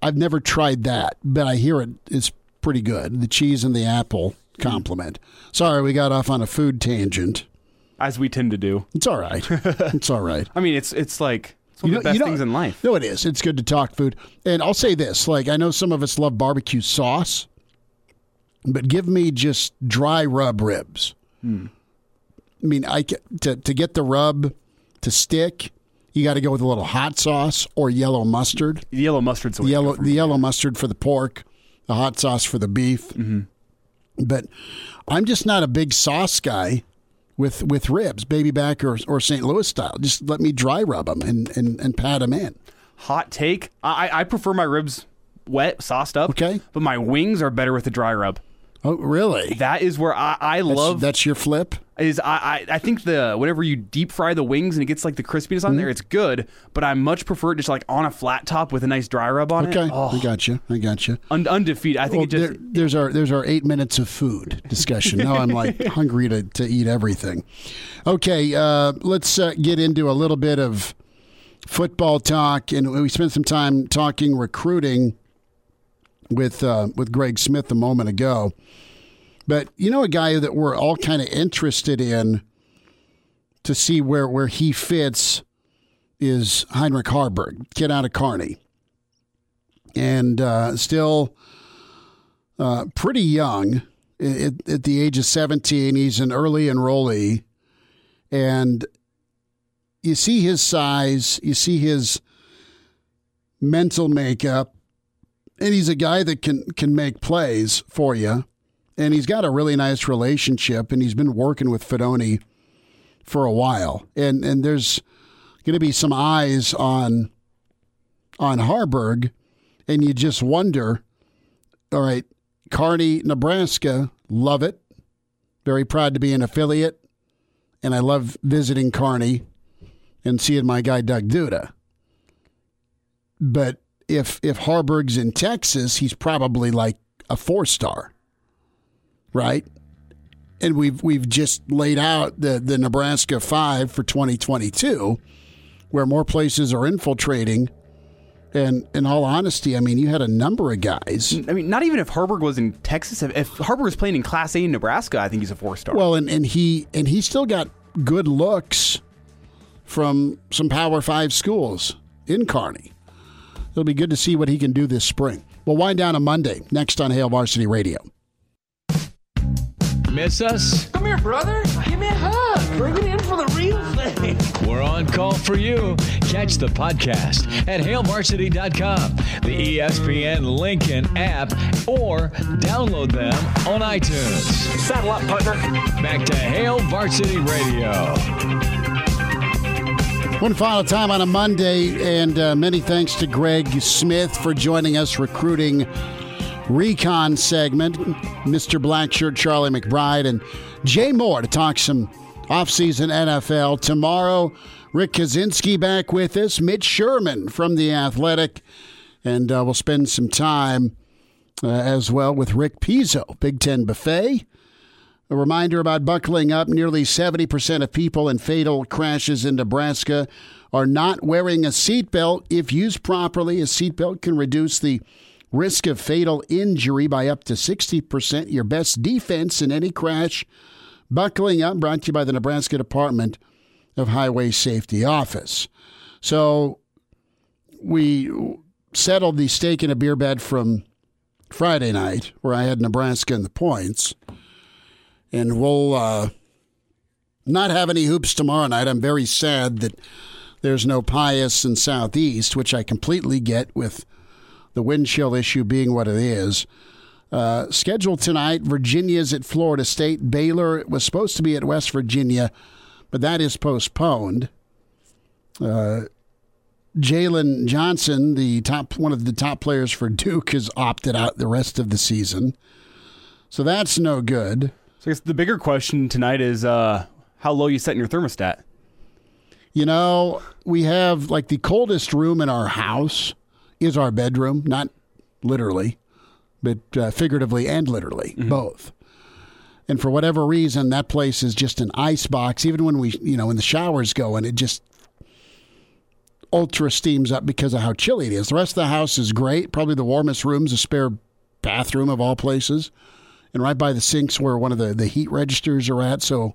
I've never tried that, but I hear it. it is pretty good. The cheese and the apple compliment. Sorry, we got off on a food tangent. As we tend to do. It's all right. it's all right. I mean, it's it's like it's one of the best things in life. No, it is. It's good to talk food. And I'll say this: like I know some of us love barbecue sauce, but give me just dry rub ribs. Hmm. I mean, I to to get the rub to stick, you got to go with a little hot sauce or yellow mustard. The yellow mustard's the The way to go yellow the yellow mustard for the pork, the hot sauce for the beef. Mm-hmm. But I'm just not a big sauce guy with with ribs, baby back or or St. Louis style. Just let me dry rub them and and, and pat them in. hot take. I, I prefer my ribs wet, sauced up. Okay. But my wings are better with the dry rub. Oh, really? That is where I, I That's- love. That's your flip. is I, I I think the whenever you deep fry the wings and it gets like the crispiness on Mm-hmm. there, it's good. But I much prefer it just like on a flat top with a nice dry rub on Okay, it. Oh, I got you. I got you. un- undefeated. I think Well, it just there, there's our there's our eight minutes of food discussion. Now I'm like hungry to, to eat everything. Okay, uh, let's uh, get into a little bit of football talk, and we spent some time talking recruiting with uh, with Greg Smith a moment ago. But you know, a guy that we're all kind of interested in to see where where he fits is Heinrich Haarberg, kid out of Kearney, and uh, still uh, pretty young at, at the age of 17. He's an early enrollee. And you see his size, you see his mental makeup, and he's a guy that can, can make plays for you. And he's got a really nice relationship, and he's been working with Fidone for a while. And, and there's going to be some eyes on on Haarberg, and you just wonder all right, Kearney, Nebraska, love it. Very proud to be an affiliate. And I love visiting Kearney and seeing my guy Doug Duda. But if if Haarberg's in Texas, he's probably like a four star. Right? And we've we've just laid out the, the Nebraska five for twenty twenty two, where more places are infiltrating and in all honesty, I mean, you had a number of guys. I mean, not even if Haarberg was in Texas. If, if Haarberg was playing in Class A in Nebraska, I think he's a four star. Well, and, and he and he still got good looks from some Power Five schools in Kearney. It'll be good to see what he can do this spring. We'll wind down on Monday next on Hail Varsity Radio. Miss us? Come here, brother. Give me a hug. Bring it in for the real thing. We're on call for you. Catch the podcast at HailVarsity.com, the ESPN Lincoln app, or download them on iTunes. Saddle up, partner. Back to Hail Varsity Radio. One final time on a Monday, and uh, many thanks to Greg Smith for joining us recruiting recon segment. Mr. Blackshirt, Charlie McBride, and Jay Moore to talk some offseason NFL. Tomorrow, Rick Kaczynski back with us, Mitch Sherman from The Athletic, and uh, we'll spend some time uh, as well with Rick Pizzo, Big Ten Buffet. A reminder about buckling up. Nearly 70% of people in fatal crashes in Nebraska are not wearing a seatbelt. If used properly, a seatbelt can reduce the risk of fatal injury by up to 60%. Your best defense in any crash. Buckling up, brought to you by the Nebraska Department of Highway Safety Office. So we settled the steak in a beer bed from Friday night, where I had Nebraska in the points and we'll uh, not have any hoops tomorrow night. I'm very sad that there's no Pius in Southeast, which I completely get with the wind chill issue being what it is. Uh, scheduled tonight, Virginia's at Florida State. Baylor was supposed to be at West Virginia, but that is postponed. Uh, Jalen Johnson, the top one of the top players for Duke, has opted out the rest of the season, so that's no good. So I guess the bigger question tonight is uh, how low you set in your thermostat. You know, we have like the coldest room in our house is our bedroom, not literally, but uh, figuratively and literally, both. And for whatever reason, that place is just an ice box. Even when we, you know, when the showers go and it just ultra steams up because of how chilly it is. The rest of the house is great. Probably the warmest room's a spare bathroom of all places. And right by the sinks where one of the, the heat registers are at. So,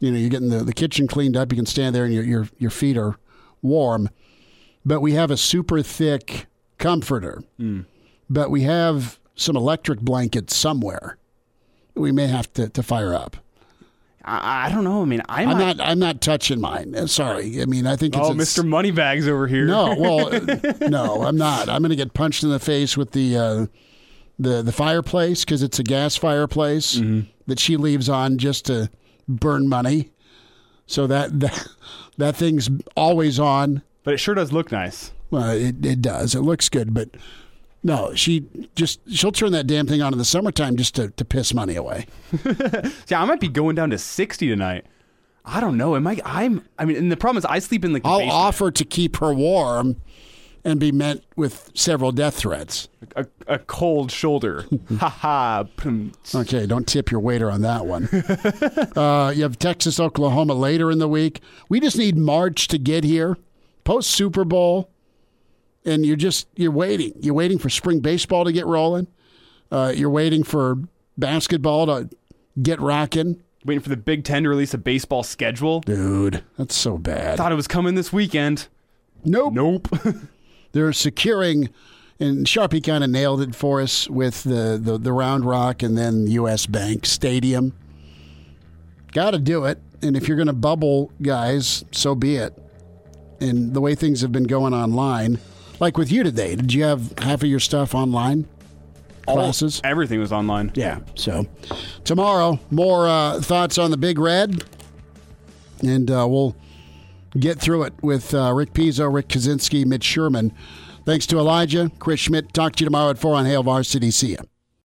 you know, you're getting the, the kitchen cleaned up. You can stand there and your, your, your feet are warm. But we have a super thick comforter. But we have some electric blankets somewhere. We may have to, to fire up. I, I don't know. I mean, I I'm not. I'm not touching mine. Uh, Sorry. I mean, I think it's Oh, it's- Mr. Moneybags over here. No, well, no, I'm not. I'm going to get punched in the face with the uh, the the fireplace because it's a gas fireplace mm-hmm. that she leaves on just to burn money. So that that that thing's always on. but it sure does look nice. Well, it, it does. It looks good, but no, she just she'll turn that damn thing on in the summertime just to, to piss money away. yeah, I might be going down to sixty tonight. I don't know. Am I? I'm. I mean, and the problem is, I sleep in like. The I'll basement. offer to keep her warm, and be met with several death threats. a, a cold shoulder. ha ha. Okay, don't tip your waiter on that one. uh, you have Texas, Oklahoma later in the week. We just need March to get here, post Super Bowl, and you're just you're waiting. You're waiting for spring baseball to get rolling. Uh, you're waiting for basketball to get rocking. Waiting for the Big Ten to release a baseball schedule. Dude, that's so bad. Thought it was coming this weekend. Nope. Nope. They're securing, and Sharpie kind of nailed it for us with the, the, the Round Rock and then U.S. Bank Stadium. Got to do it. And if you're going to bubble guys, so be it. And the way things have been going online, like with you today, did you have half of your stuff online? All- Classes? everything was online. Yeah. So tomorrow, more uh, thoughts on the Big Red, and uh, we'll get through it with uh, Rick Pizzo, Rick Kaczynski, Mitch Sherman. Thanks to Elijah, Chris Schmitz. Talk to you tomorrow at 4 on Hail Varsity. See ya.